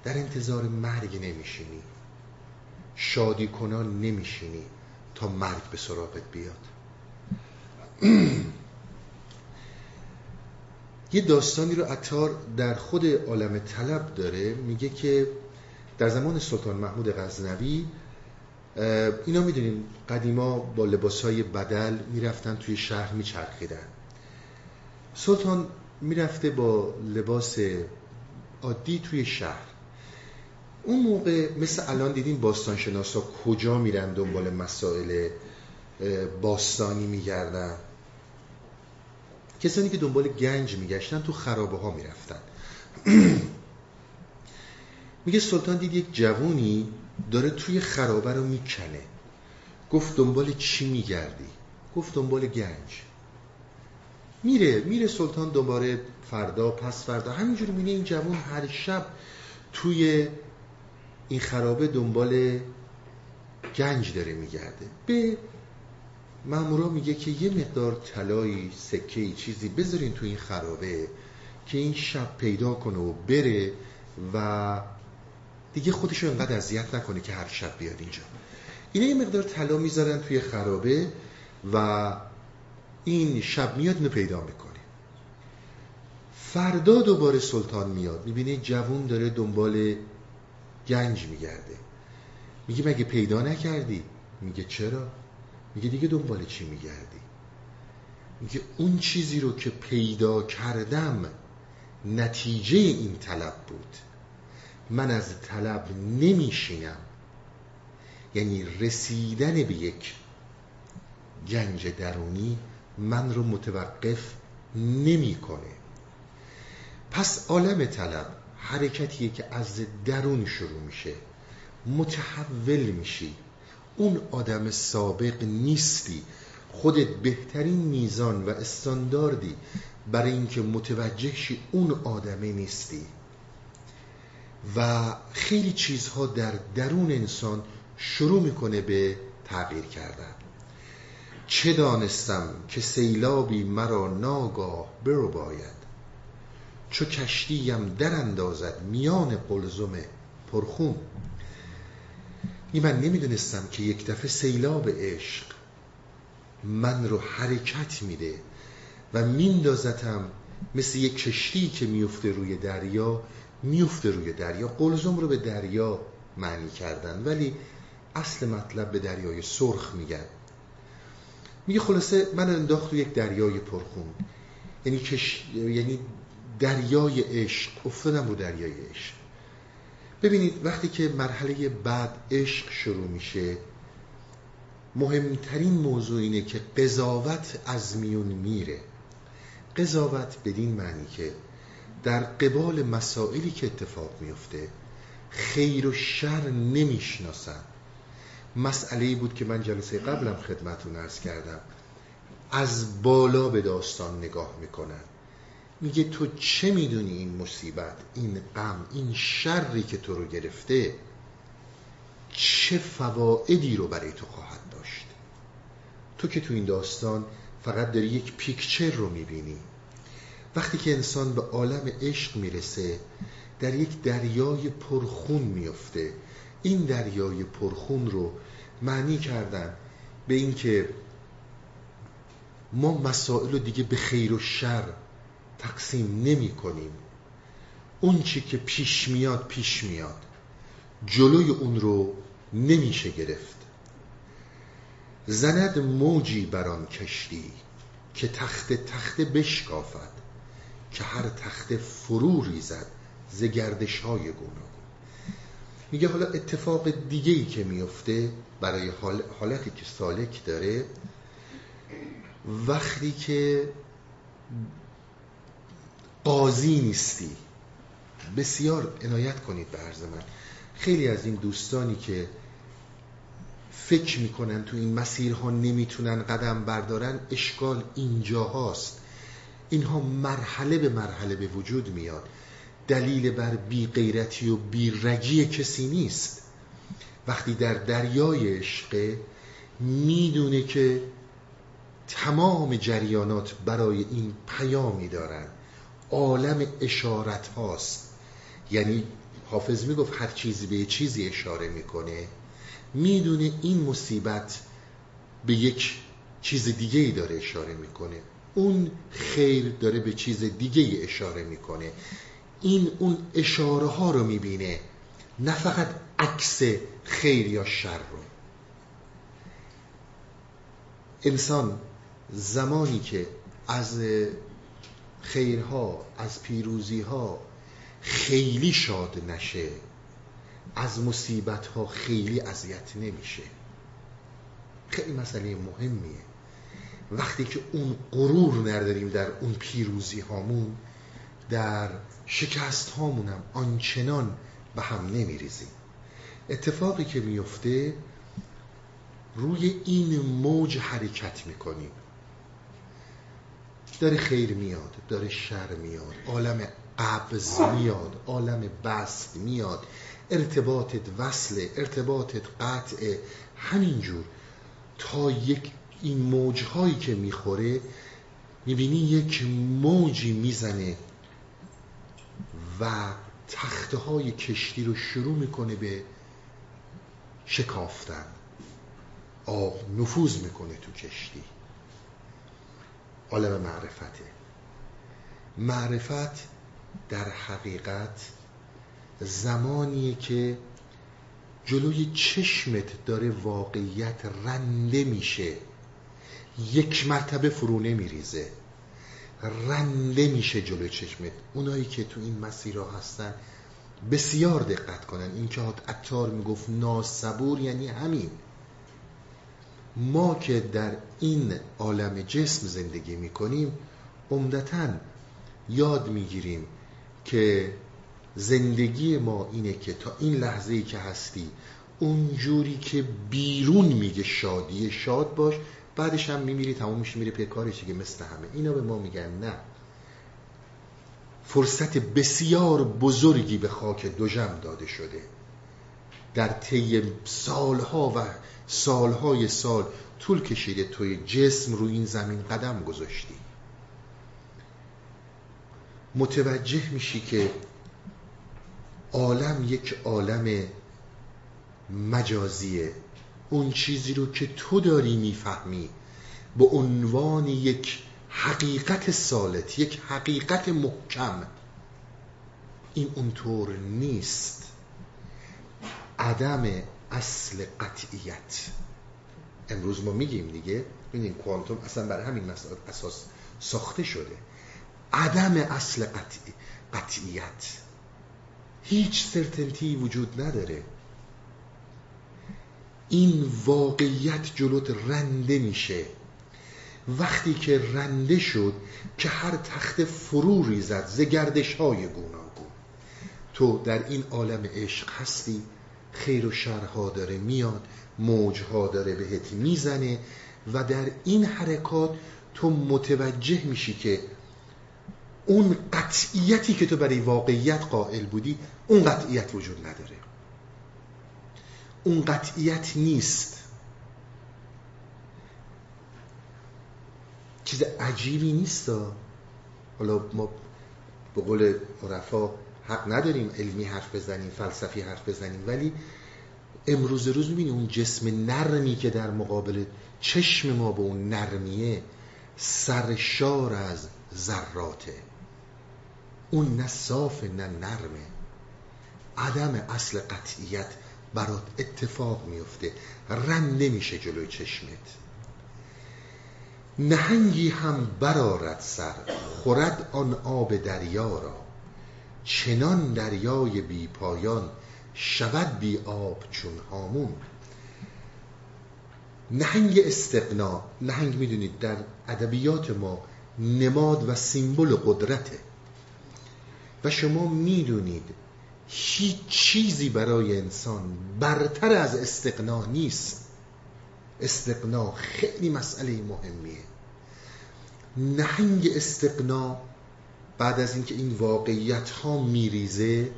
در انتظار مرگ نمیشینی. شادی کنان نمیشینی تا مرگ به سراغت بیاد. یه داستانی رو عطار در خود عالم طلب داره. میگه که در زمان سلطان محمود غزنوی اینا می‌دونیم قدیما با لباسهای بدل می‌رفتن توی شهر میچرخیدن. سلطان می‌رفته با لباس عادی توی شهر. اون موقع مثل الان دیدیم باستانشناسا کجا میرن دنبال مسائل باستانی میگردن؟ کسانی که دنبال گنج میگشتن تو خرابه ها می‌رفتن. میگه سلطان دید یک جوونی داره توی خرابه رو می‌کنه گفت دنبال چی میگردی؟ گفت دنبال گنج. میره میره سلطان دوباره فردا پس فردا. همینجوری میگه این جوون هر شب توی این خرابه دنبال گنج داره میگرده. به مامورا میگه که یه مقدار طلایی سکه چیزی بذارین تو این خرابه که این شب پیدا کنه و بره و دیگه خودش رو انقدر اذیت نکنه که هر شب بیاد اینجا. اینا یه مقدار طلا می‌ذارن توی خرابه و این شب میاد اینو پیدا می‌کنه. فردا دوباره سلطان میاد. می‌بینه جوون داره دنبال گنج میگرده. میگه مگه پیدا نکردی؟ میگه چرا؟ میگه دیگه دنبال چی میگردی؟ میگه اون چیزی رو که پیدا کردم نتیجه این طلب بود. من از طلب نمیشینم. یعنی رسیدن به یک گنج درونی من رو متوقف نمی‌کنه. پس عالم طلب حرکتیه که از درون شروع میشه. متحول میشی. اون آدم سابق نیستی. خودت بهترین میزان و استانداردی. برای اینکه متوجه شی اون آدمه نیستی. و خیلی چیزها در درون انسان شروع می‌کنه به تغییر کردن. چه دانستم که سیلابی مرا ناگاه برو باید. چو کشتیم در اندازد میان قلزم پرخون. این من نمی‌دونستم که یک دفعه سیلاب عشق من رو حرکت میده و میندازتم مثل یک کشتی که میفته روی دریا میفته روی دریا. قلزم رو به دریا معنی کردن ولی اصل مطلب به دریای سرخ میگن. میگه خلاصه من انداخت رو یک دریای پرخون. یعنی, کش... یعنی دریای عشق افتادم رو دریای عشق. ببینید وقتی که مرحله بعد عشق شروع میشه مهمترین موضوع اینه که قضاوت از میون میره. قضاوت بدین معنی که در قبال مسائلی که اتفاق میفته خیر و شر نمی‌شناسن. مسئله بود که من جلسه قبلم خدمتون ارز کردم از بالا به داستان نگاه می‌کنن. میگه تو چه می‌دونی این مصیبت این غم این شری که تو رو گرفته؟ چه فوائدی رو برای تو خواهد داشت؟ تو که تو این داستان فقط داری یک پیکچر رو می‌بینی. وقتی که انسان به عالم عشق می‌رسه در یک دریای پرخون میفته این دریای پرخون رو معنی کردن به اینکه ما مسائل رو دیگه به خیر و شر تقسیم نمی کنیم. اون چی که پیش میاد پیش میاد. جلوی اون رو نمیشه گرفت. زند موجی بران کشتی که تخت تخت بشکافد که هر تخت فرو ریزد ز گردش های گوناگون. میگه حالا اتفاق دیگه ای که میفته برای حالتی که سالک داره وقتی که قاضی نیستی. بسیار عنایت کنید به عرض من. خیلی از این دوستانی که فکر می‌کنن تو این مسیرها نمی‌تونن قدم بردارن اشکال اینجا هاست اینها مرحله به مرحله به وجود میاد. دلیل بر بی غیرتی و بی رگی کسی نیست. وقتی در دریای عشقه می‌دونه که تمام جریانات برای این پیامی دارن. عالم اشارت هاست. یعنی حافظ می‌گفت هر چیزی به چیزی اشاره می‌کنه می‌دونه این مصیبت به یک چیز دیگه ای داره اشاره می‌کنه. اون خیر داره به چیز دیگه ای اشاره می‌کنه. این اون اشاره ها رو می‌بینه نه فقط عکس خیر یا شر رو. انسان زمانی که از خیرها از پیروزیها خیلی شاد نشه. از مصیبتها خیلی اذیت نمیشه. خیلی مسئله مهمیه. وقتی که اون غرور نداریم در اون پیروزی هامون در شکست هامونم آنچنان به هم نمیریزیم. اتفاقی که میفته روی این موج حرکت می‌کنیم. داره خیر میاد داره شر میاد عالم قبض میاد عالم بست میاد ارتباطت وصله ارتباطت قطع همینجور. تا یک این موجهایی که می‌خوره می‌بینی یک موجی می‌زنه و تخته های کشتی رو شروع می‌کنه به شکافتن. آب نفوذ می‌کنه تو کشتی. عالم معرفته. معرفت در حقیقت زمانیه که جلوی چشمت داره واقعیت رنده میشه. یک مرتبه فرو نمیریزه. رنده میشه جلوی چشمت. اونایی که تو این مسیرها هستن بسیار دقت کنن. این که عطار می‌گفت ناسبور یعنی همین. ما که در این عالم جسم زندگی می‌کنیم عمدتا یاد می‌گیریم که زندگی ما اینه که تا این لحظه ای که هستی اونجوری که بیرون میگه شادی شاد باش بعدش هم میمیری تمام میشه میره کارش که مثل همه. اینا به ما میگن نه. فرصت بسیار بزرگی به خاک دوژم داده شده. در طی سالها و سالهای سال طول کشیده توی جسم روی این زمین قدم گذاشتی. متوجه میشی که عالم یک عالم مجازیه. اون چیزی رو که تو داری می‌فهمی به عنوان یک حقیقت سالت یک حقیقت محکم. این اونطور نیست. عدم اصل قطعیت. امروز ما میگیم دیگه ببینیم کوانتوم اصلا برای همین اساس ساخته شده. عدم اصل قطعی قطعیت. هیچ سرتنتی وجود نداره. این واقعیت جلوت رنده میشه. وقتی که رنده شد که هر تخت فرو ریزد ز های گوناگون. تو در این عالم عشق هستی. خیر و شرها داره میاد موجها داره بهت می‌زنه و در این حرکات تو متوجه میشی که اون قطعیتی که تو برای واقعیت قائل بودی اون قطعیت وجود نداره. اون قطعیت نیست. چیز عجیبی نیست. حالا ما به قول عرفا حق نداریم علمی حرف بزنیم فلسفی حرف بزنیم. ولی امروز روز می‌بینی اون جسم نرمی که در مقابل چشم ما به اون نرمیه سرشار از ذراته. اون نه صاف نه نرمه. عدم اصل قطعیت برات اتفاق میفته رن نمیشه جلوی چشمت. نهنگی هم برارد سر خورد آن آب دریا را. چنان دریای بی پایان شود بی آب چون هامون. نهنگ استقنا نهنگ می‌دونید در ادبیات ما نماد و سیمبل قدرته. و شما می‌دونید هیچ چیزی برای انسان برتر از استقنا نیست. استقنا خیلی مسئله مهمیه. نهنگ استقنا بعد از اینکه این واقعیت ها میریزه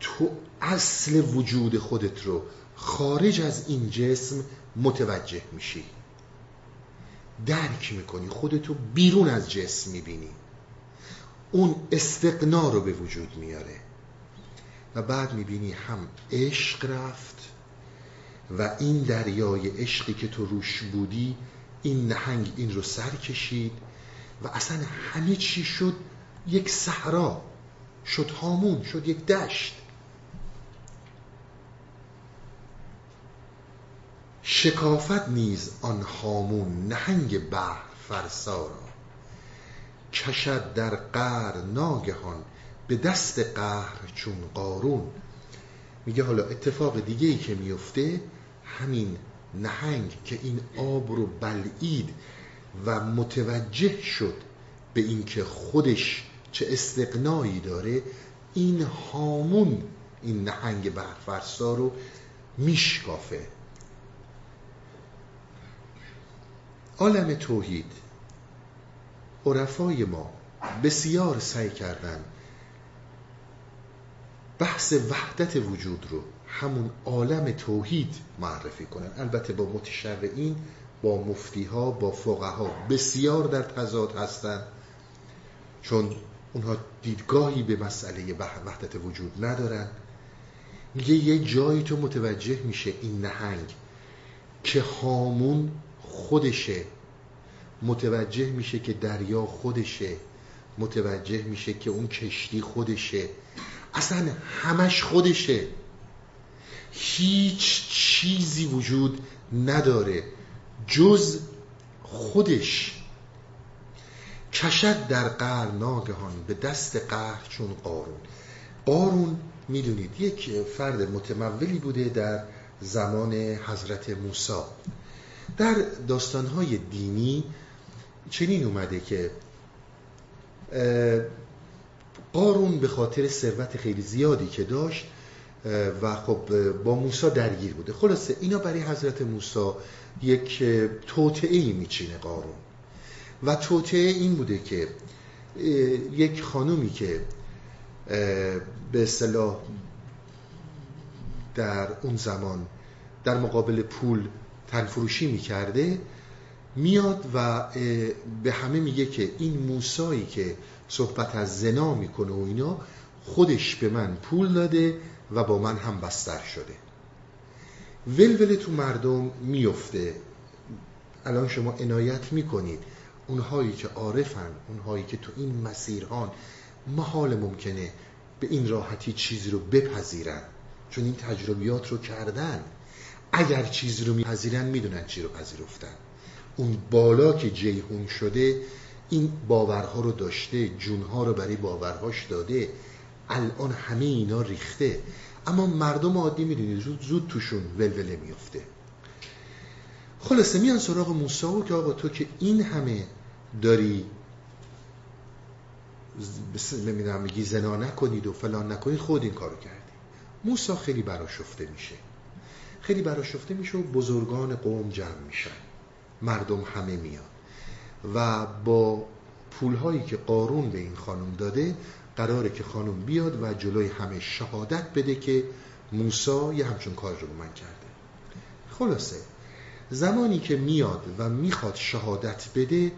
تو اصل وجود خودت رو خارج از این جسم متوجه میشی. درک می‌کنی خودتو بیرون از جسم می‌بینی. اون استقنا رو به وجود میاره. و بعد می‌بینی هم عشق رفت و این دریای عشقی که تو روش بودی این نهنگ این رو سر کشید. و اصلا همه چی شد یک صحرا شد هامون شد یک دشت. شکافت نیز آن هامون نهنگ بحر فرسا کشد در قهر ناگهان به دست قهر چون قارون. میگه حالا اتفاق دیگه ای که میفته همین نهنگ که این آب رو بلعید و متوجه شد به اینکه خودش چه استقنایی داره این هامون این نهنگ برفرسا رو میشکافه. عالم توحید عرفای ما بسیار سعی کردن بحث وحدت وجود رو همون عالم توحید معرفی کنن. البته با متشرعین با مفتی ها با فقها بسیار در تضاد هستند. چون اونها دیدگاهی به مسئله وحدت وجود ندارن میگه یه جایی تو متوجه میشه این نهنگ که هامون خودشه. متوجه میشه که دریا خودشه. متوجه میشه که اون کشتی خودشه. اصلا همش خودشه. هیچ چیزی وجود نداره. جز خودش. کشد در قهر ناگهان به دست قهر چون قارون. قارون می‌دونید یک فرد متمولی بوده در زمان حضرت موسی. در داستانهای دینی چنین اومده که قارون به خاطر ثروت خیلی زیادی که داشت و خب با موسی درگیر بوده. خلاصه اینا برای حضرت موسی یک توطعه ای میچینه قارون. و توطعه این بوده که یک خانومی که به اصطلاح در اون زمان در مقابل پول تنفروشی می‌کرده میاد و به همه میگه که این موسایی که صحبت از زنا می‌کنه و اینا خودش به من پول داده و با من هم بستر شده. ولول تو مردم میفته. الان شما عنایت می‌کنید. اونهایی که عارفن اونهایی که تو این مسیرهان محال ممکنه به این راحتی چیزی رو بپذیرن. چون این تجربیات رو کردن. اگر چیزی رو میپذیرن می‌دونن چی رو پذیرفتن. اون بالا که جیهون شده این باورها رو داشته جونها رو برای باورهاش داده الان همه اینا ریخته. اما مردم عادی می‌دونید زود, زود توشون ولوله میفته خلاصه میان سراغ موسی که آقا تو که این همه داری نمی‌دونم میگی زنا نکنید و فلان نکنید خود این کارو کردی. موسی خیلی براشفته میشه. خیلی براشفته میشه و بزرگان قوم جمع میشن. مردم همه میان. و با پولهایی که قارون به این خانم داده قراره که خانم بیاد و جلوی همه شهادت بده که موسا یه همچون کار رو من کرده. خلاصه زمانی که میاد و می‌خواد شهادت بده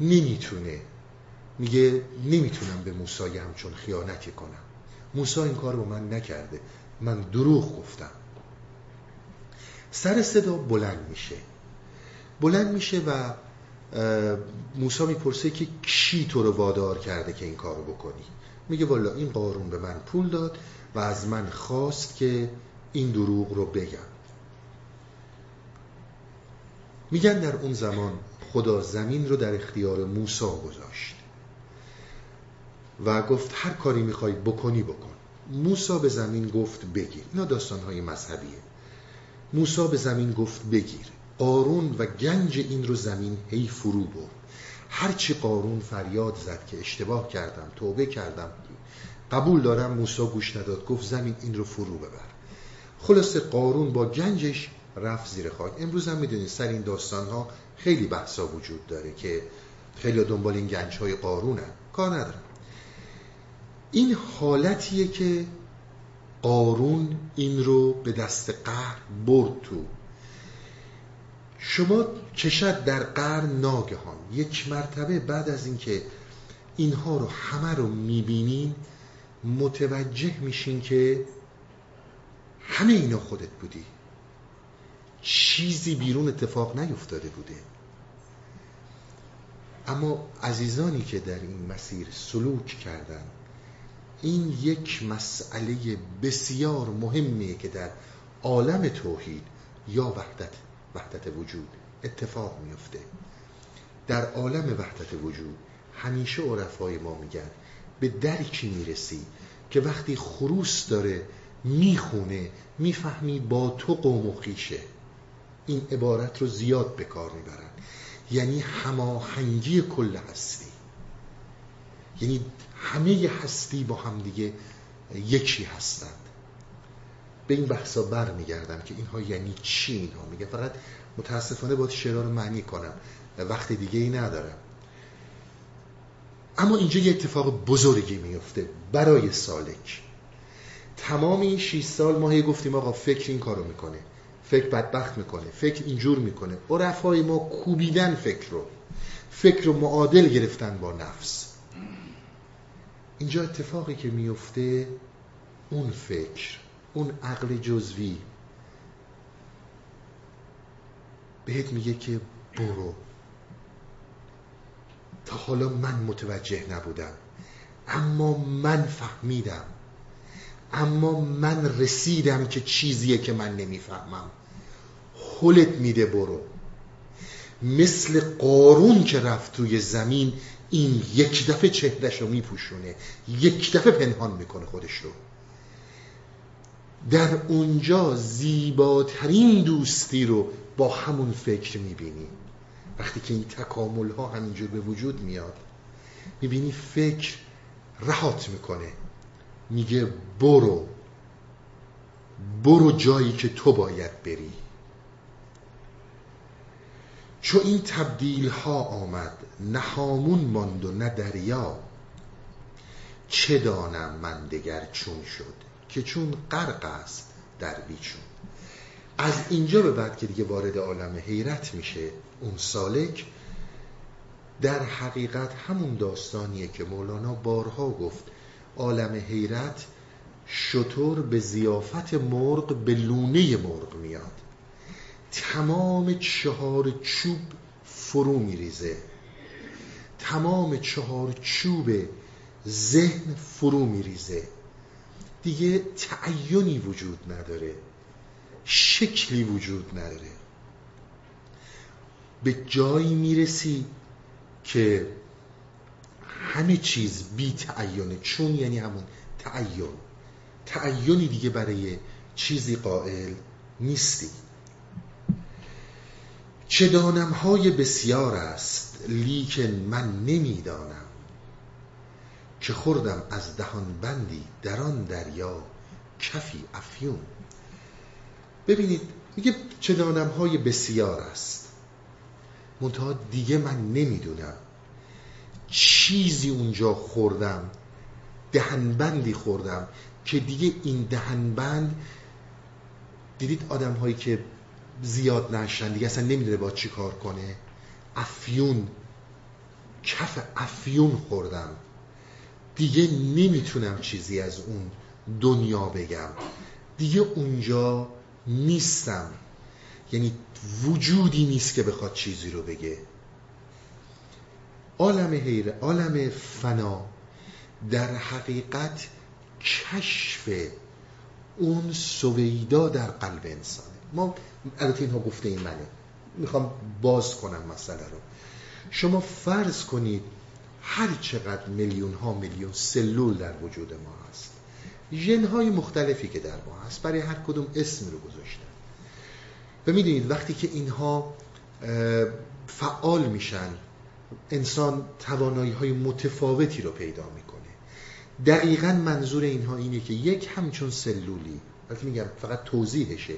نمی‌تونه. میگه نمی‌تونم به موسی همچون خیانتی کنم. موسی این کار با من نکرده. من دروغ گفتم. سر صدا بلند میشه. بلند میشه و موسی می‌پرسه که کی تو رو وادار کرده که این کارو بکنی؟ میگه والا این قارون به من پول داد و از من خواست که این دروغ رو بگم. میگن در اون زمان خدا زمین رو در اختیار موسی گذاشت و گفت هر کاری می‌خوای بکنی بکن. موسی به زمین گفت بگیر. اینا داستانهای مذهبیه. موسی به زمین گفت بگیر. قارون و گنج این رو زمین هی فرو برد. هرچی قارون فریاد زد که اشتباه کردم توبه کردم. قبول دارم موسی گوش نداد گفت زمین این رو فرو ببر. خلاصه قارون با گنجش رفت زیر خاک. امروز هم می‌دونید سر این داستان ها خیلی بحثا وجود داره که خیلی دنبال این گنج های قارون هم. کار ندارم این حالتیه که قارون این رو به دست قهر برد تو شما کشد در قرن ناگهان یک مرتبه بعد از اینکه اینها رو همه رو می‌بینین متوجه میشین که همه اینا خودت بودی. چیزی بیرون اتفاق نیفتاده بوده. اما عزیزانی که در این مسیر سلوک کردن این یک مسئله بسیار مهمیه که در عالم توحید یا وحدت وحدت وجود اتفاق میفته در عالم وحدت وجود همیشه عرفای ما میگن به درکی می‌رسی که وقتی خروس داره می‌خونه می‌فهمی با تو قوم و خیشه این عبارت رو زیاد به کار می‌برن. یعنی هماهنگی کل هستی. یعنی همه هستی با هم دیگه یکی هستند به این بحثا بر میگردم که اینها یعنی چی اینها؟ میگه فقط متاسفانه باید شعرها رو معنی کنم وقت دیگه ای ندارم. اما اینجا یه اتفاق بزرگی میفته برای سالک. تمام این 6 سال ما هی گفتیم آقا فکر این کارو می‌کنه فکر بدبخت می‌کنه فکر اینجور می‌کنه. عرفای ما کوبیدن فکر رو فکر رو معادل گرفتن با نفس. اینجا اتفاقی که میفته اون فکر. اون عقل جزوی. بهت میگه که برو. تا حالا من متوجه نبودم. اما من فهمیدم. اما من رسیدم که چیزیه که من نمی‌فهمم. حلت میده برو. مثل قارون که رفت توی زمین این یک دفعه چهرش رو میپوشونه. یک دفعه پنهان می‌کنه خودش رو. در اونجا زیباترین دوستی رو با همون فکر می‌بینی. وقتی که این تکامل ها همینجور به وجود میاد می‌بینی فکر رهات می‌کنه. میگه برو. برو جایی که تو باید بری. چو این تبدیل ها آمد نه هامون ماند و نه دریا چه دانم من دگر چون شد؟ که چون غرق است در بیچون. از اینجا به بعد که دیگه وارد عالم حیرت میشه اون سالک در حقیقت همون داستانیه که مولانا بارها گفت عالم حیرت شطور به زیافت مرغ به لونه مرغ میاد. تمام چهار چوب فرو میریزه. تمام چهار چوب ذهن فرو میریزه. دیگه تعینی وجود نداره. شکلی وجود نداره. به جایی می‌رسی که همه چیز بی تعینه چون یعنی همون تعین تعینی دیگه برای چیزی قائل نیستی. چه دانم های بسیار است لیکن من نمی‌دانم. که خوردم از دهان بندی در آن دریا کفی افیون. ببینید میگه چه دانم های بسیار است. منتها دیگه من نمی‌دونم. چیزی اونجا خوردم دهنبندی خوردم که دیگه این دهنبند دیدید آدم هایی که زیاد نشن دیگه اصلا نمی‌دونه با چی کار کنه. افیون کف افیون خوردم. دیگه نمی‌تونم چیزی از اون دنیا بگم. دیگه اونجا نیستم. یعنی وجودی نیست که بخواد چیزی رو بگه. عالم حیره عالم فنا در حقیقت کشف اون سویدا در قلب انسانه. ما البته اینها گفته این منه. می‌خوام باز کنم مسئله رو. شما فرض کنید هر چقدر میلیون ها میلیون سلول در وجود ما هست ژن های مختلفی که در ما هست برای هر کدوم اسم رو گذاشتن. و می‌دونید وقتی که اینها فعال میشن انسان توانایی های متفاوتی رو پیدا می‌کنه. دقیقا منظور اینها اینه که یک همچون سلولی وقتی میگم فقط توضیحشه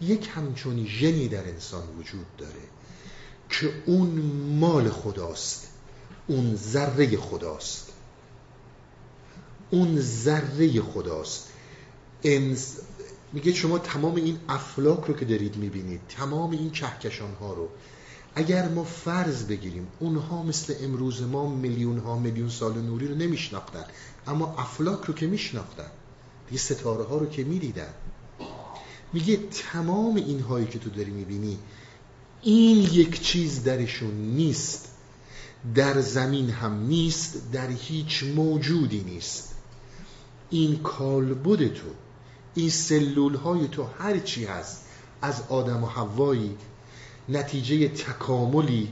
یک همچون ژنی در انسان وجود داره که اون مال خداست. اون ذره خداست. اون ذره خداست. انس... میگه شما تمام این افلاک رو که دارید می‌بینید تمام این کهکشان ها رو اگر ما فرض بگیریم اونها مثل امروز ما میلیون ها میلیون سال نوری رو نمیشناختن اما افلاک رو که میشناختن دیگه ستاره ها رو که می‌دیدن. میگه تمام این هایی که تو داری می‌بینی این یک چیز درشون نیست. در زمین هم نیست در هیچ موجودی نیست. این کالبد تو این سلول های تو هر چی هست از آدم و حوایی نتیجه تکاملی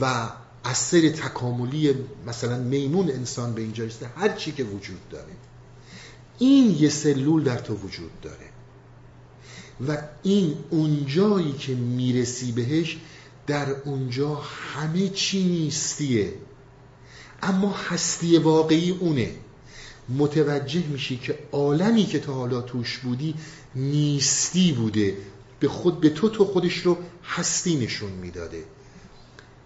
و اثر تکاملی مثلا میمون انسان به اینجا رسیده هر چی که وجود داره. این یه سلول در تو وجود داره. و این اونجایی که می‌رسی بهش در اونجا همه چی نیستیه. اما هستی واقعی اونه. متوجه میشی که عالمی که تا حالا توش بودی نیستی بوده. به خود به تو تو خودش رو هستی نشون می‌داده.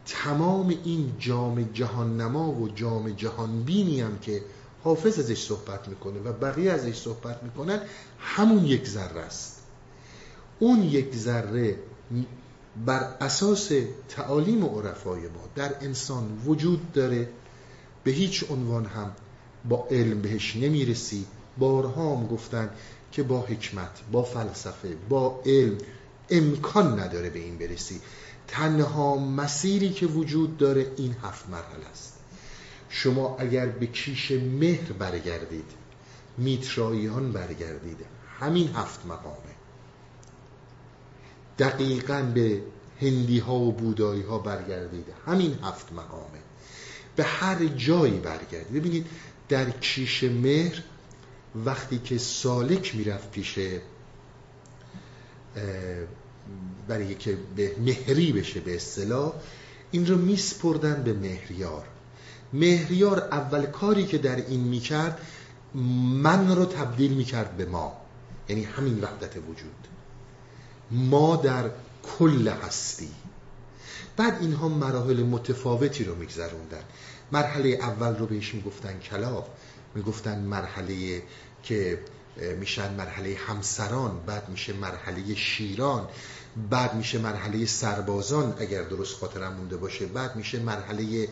تمام این جام جهان نما و جام جهان بینی هم که حافظ ازش صحبت می‌کنه و بقیه ازش صحبت می‌کنن همون یک ذره است. اون یک ذره بر اساس تعالیم عرفای ما در انسان وجود داره به هیچ عنوان هم با علم بهش نمی‌رسی. بارها هم گفتن که با حکمت با فلسفه با علم امکان نداره به این برسی. تنها مسیری که وجود داره این هفت مرحله است. شما اگر به کیش مهر برگردید میتراییان برگردید. همین هفت مقامه. دقیقا به هندی ها و بودایی ها برگردید همین هفت مقامه. به هر جایی برگردید ببینید در کیش مهر وقتی که سالک می‌رفت پیش برای که به مهری بشه به اصطلاح این رو میسپردن به مهریار. مهریار اول کاری که در این می‌کرد من رو تبدیل می‌کرد به ما. یعنی همین وحدت وجود. ما در کل هستی. بعد اینها مراحل متفاوتی رو میگذروندن. مرحله اول رو بهش می‌گفتن کلاب. می‌گفتن مرحله که میشن مرحله همسران بعد میشه مرحله شیران بعد میشه مرحله سربازان اگر درست خاطرم مونده باشه بعد میشه مرحله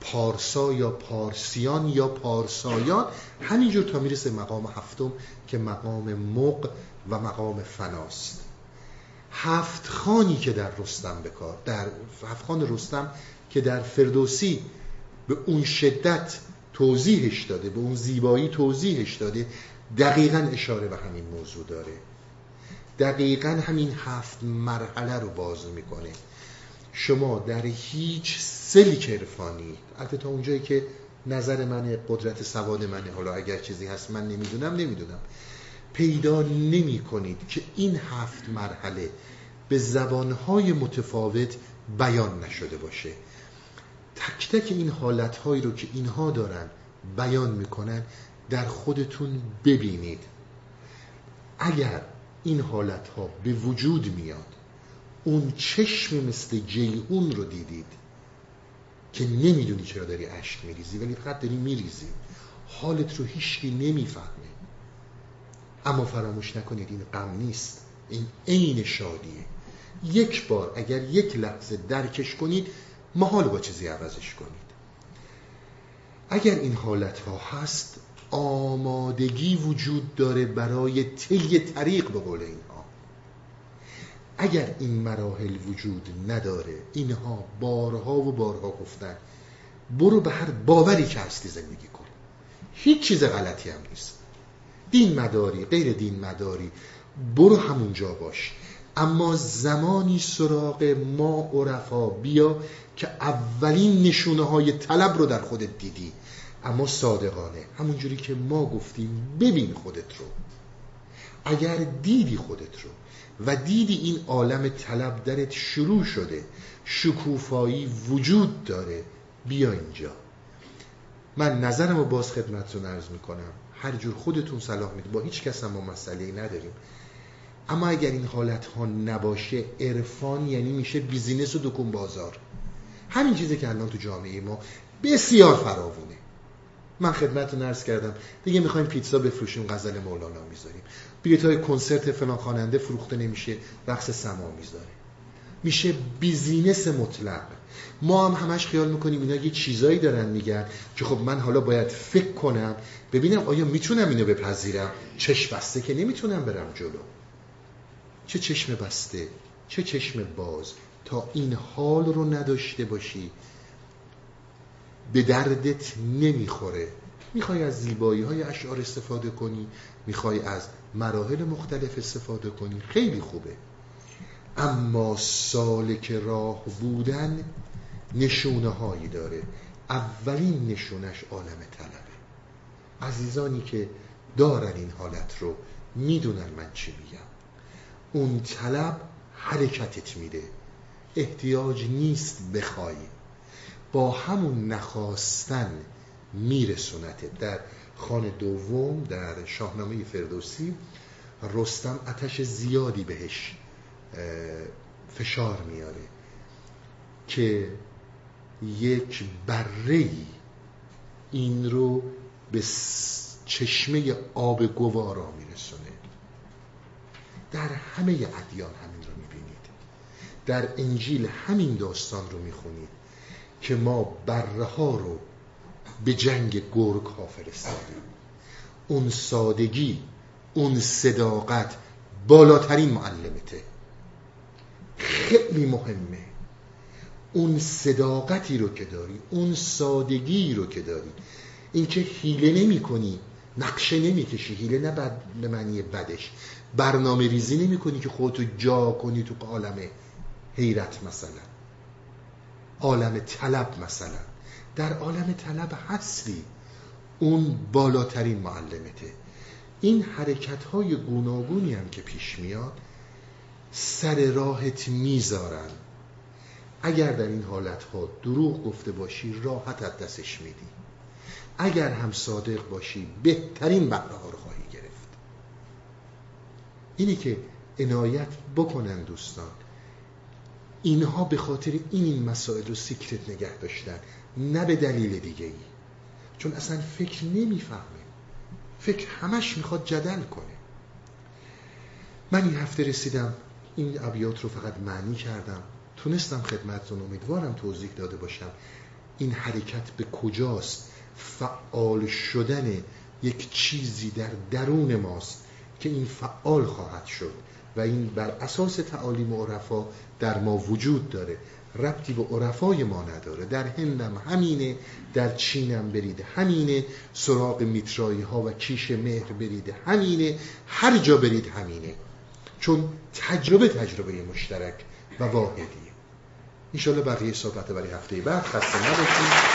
پارسا یا پارسیان یا پارسایان. همینجور تا می‌رسه مقام هفتم که مقام مق و مقام فناست. هفت خانی که در رستم بکار در هفت خان رستم که در فردوسی به اون شدت توضیحش داده به اون زیبایی توضیحش داده دقیقا اشاره به همین موضوع داره. دقیقا همین هفت مرحله رو باز می‌کنه. شما در هیچ سلک عرفانی البته تا اونجایی که نظر منه قدرت سواد منه حالا اگر چیزی هست من نمی‌دونم نمی‌دونم. پیدا نمی کنید که این هفت مرحله به زبانهای متفاوت بیان نشده باشه. تک تک این حالتهایی رو که اینها دارن بیان می‌کنن در خودتون ببینید. اگر این حالتها به وجود میاد اون چشم مثل جیهون رو دیدید که نمی‌دونی چرا داری اشک میریزی ولی فقط داری میریزی حالت رو هیچکی نمی‌فهمه. اما فراموش نکنید این غم نیست. این عین شادیه. یک بار اگر یک لحظه درکش کنید محال با چیزی عوضش کنید. اگر این حالت ها هست آمادگی وجود داره برای طی طریق به قول اینها. اگر این مراحل وجود نداره اینها بارها و بارها گفتن برو به هر باوری که هستی زندگی کن. هیچ چیز غلطی هم نیست. دین مداری غیر دین مداری. برو همونجا باش. اما زمانی سراغ ما عرفا بیا که اولین نشونه های طلب رو در خودت دیدی. اما صادقانه همونجوری که ما گفتیم ببین خودت رو. اگر دیدی خودت رو و دیدی این عالم طلب درت شروع شده شکوفایی وجود داره بیا اینجا. من نظرم رو باز خدمتتون عرض می‌کنم. هر جور خودتون صلاح میده با هیچ کس ما مسئله نداریم. اما اگر این حالت ها نباشه عرفان یعنی میشه بیزینس و دکون بازار. همین چیزی که الان تو جامعه ما بسیار فراوونه. من خدمت نرس کردم. دیگه می‌خوایم پیتزا بفروشیم غزل مولانا می‌ذاریم. بیلیت های کنسرت فلان خواننده فروخته نمیشه رقص سما می‌ذاره میشه بیزینس مطلق. ما هم همش خیال می‌کنیم اینا یه چیزایی دارن میگن که خب من حالا باید فکر کنم ببینم آیا می‌تونم اینو بپذیرم؟ چشم بسته که نمی‌تونم برم جلو. چه چشم بسته چه چشم باز تا این حال رو نداشته باشی. به دردت نمی‌خوره. می‌خوای از زیبایی های اشعار استفاده کنی می‌خوای از مراحل مختلف استفاده کنی. خیلی خوبه. اما سالک راه بودن نشونه هایی داره. اولین نشونش عالم طلبه. عزیزانی که دارن این حالت رو می‌دونن من چی میگم. اون طلب حرکتت میده. احتیاج نیست بخوای. با همون نخواستن میرسونتت. در خان دوم در شاهنامه فردوسی رستم اتش زیادی بهش فشار میاره که یک بره این رو به چشمه آب گوارا میرسونه. در همه ادیان همین رو می‌بینید. در انجیل همین داستان رو می‌خونید که ما بره ها رو به جنگ گرگ ها فرستادیم. اون سادگی اون صداقت بالاترین معلمته. خیلی مهمه. اون صداقتی رو که داری اون سادگی رو که داری. اینکه حیله نمی کنی نقشه نمی کشی حیله نه بد معنی بدش. برنامه ریزی نمی کنی که خودتو جا کنی تو عالم حیرت مثلا. عالم طلب مثلا. در عالم طلب هستی. اون بالاترین معلمته. این حرکت های گوناگونی هم که پیش میاد سر راهت می‌ذارن. اگر در این حالت ها دروغ گفته باشی راحت از دستش میدی. اگر هم صادق باشی بهترین بهره ها رو خواهی گرفت. اینی که عنایت بکنن دوستان. اینها به خاطر این مسائل رو سیکرت نگه داشتن نه به دلیل دیگه ای چون اصلا فکر نمی‌فهمه. فکر همش می‌خواد جدل کنه. من این هفته رسیدم این ابیات رو فقط معنی کردم. تونستم خدمتتون امیدوارم توضیح داده باشم. این حرکت به کجاست؟ فعال شدن یک چیزی در درون ماست که این فعال خواهد شد و این بر اساس تعالیم عرفا در ما وجود داره. ربطی به عرفای ما نداره. در هندم همینه در چینم برید همینه سراغ میترایی ها و کیش مهر برید همینه هر جا برید همینه. چون تجربه تجربه مشترک و واحدیه. انشالله بقیه صحبت برای هفته بعد خسته نباشید.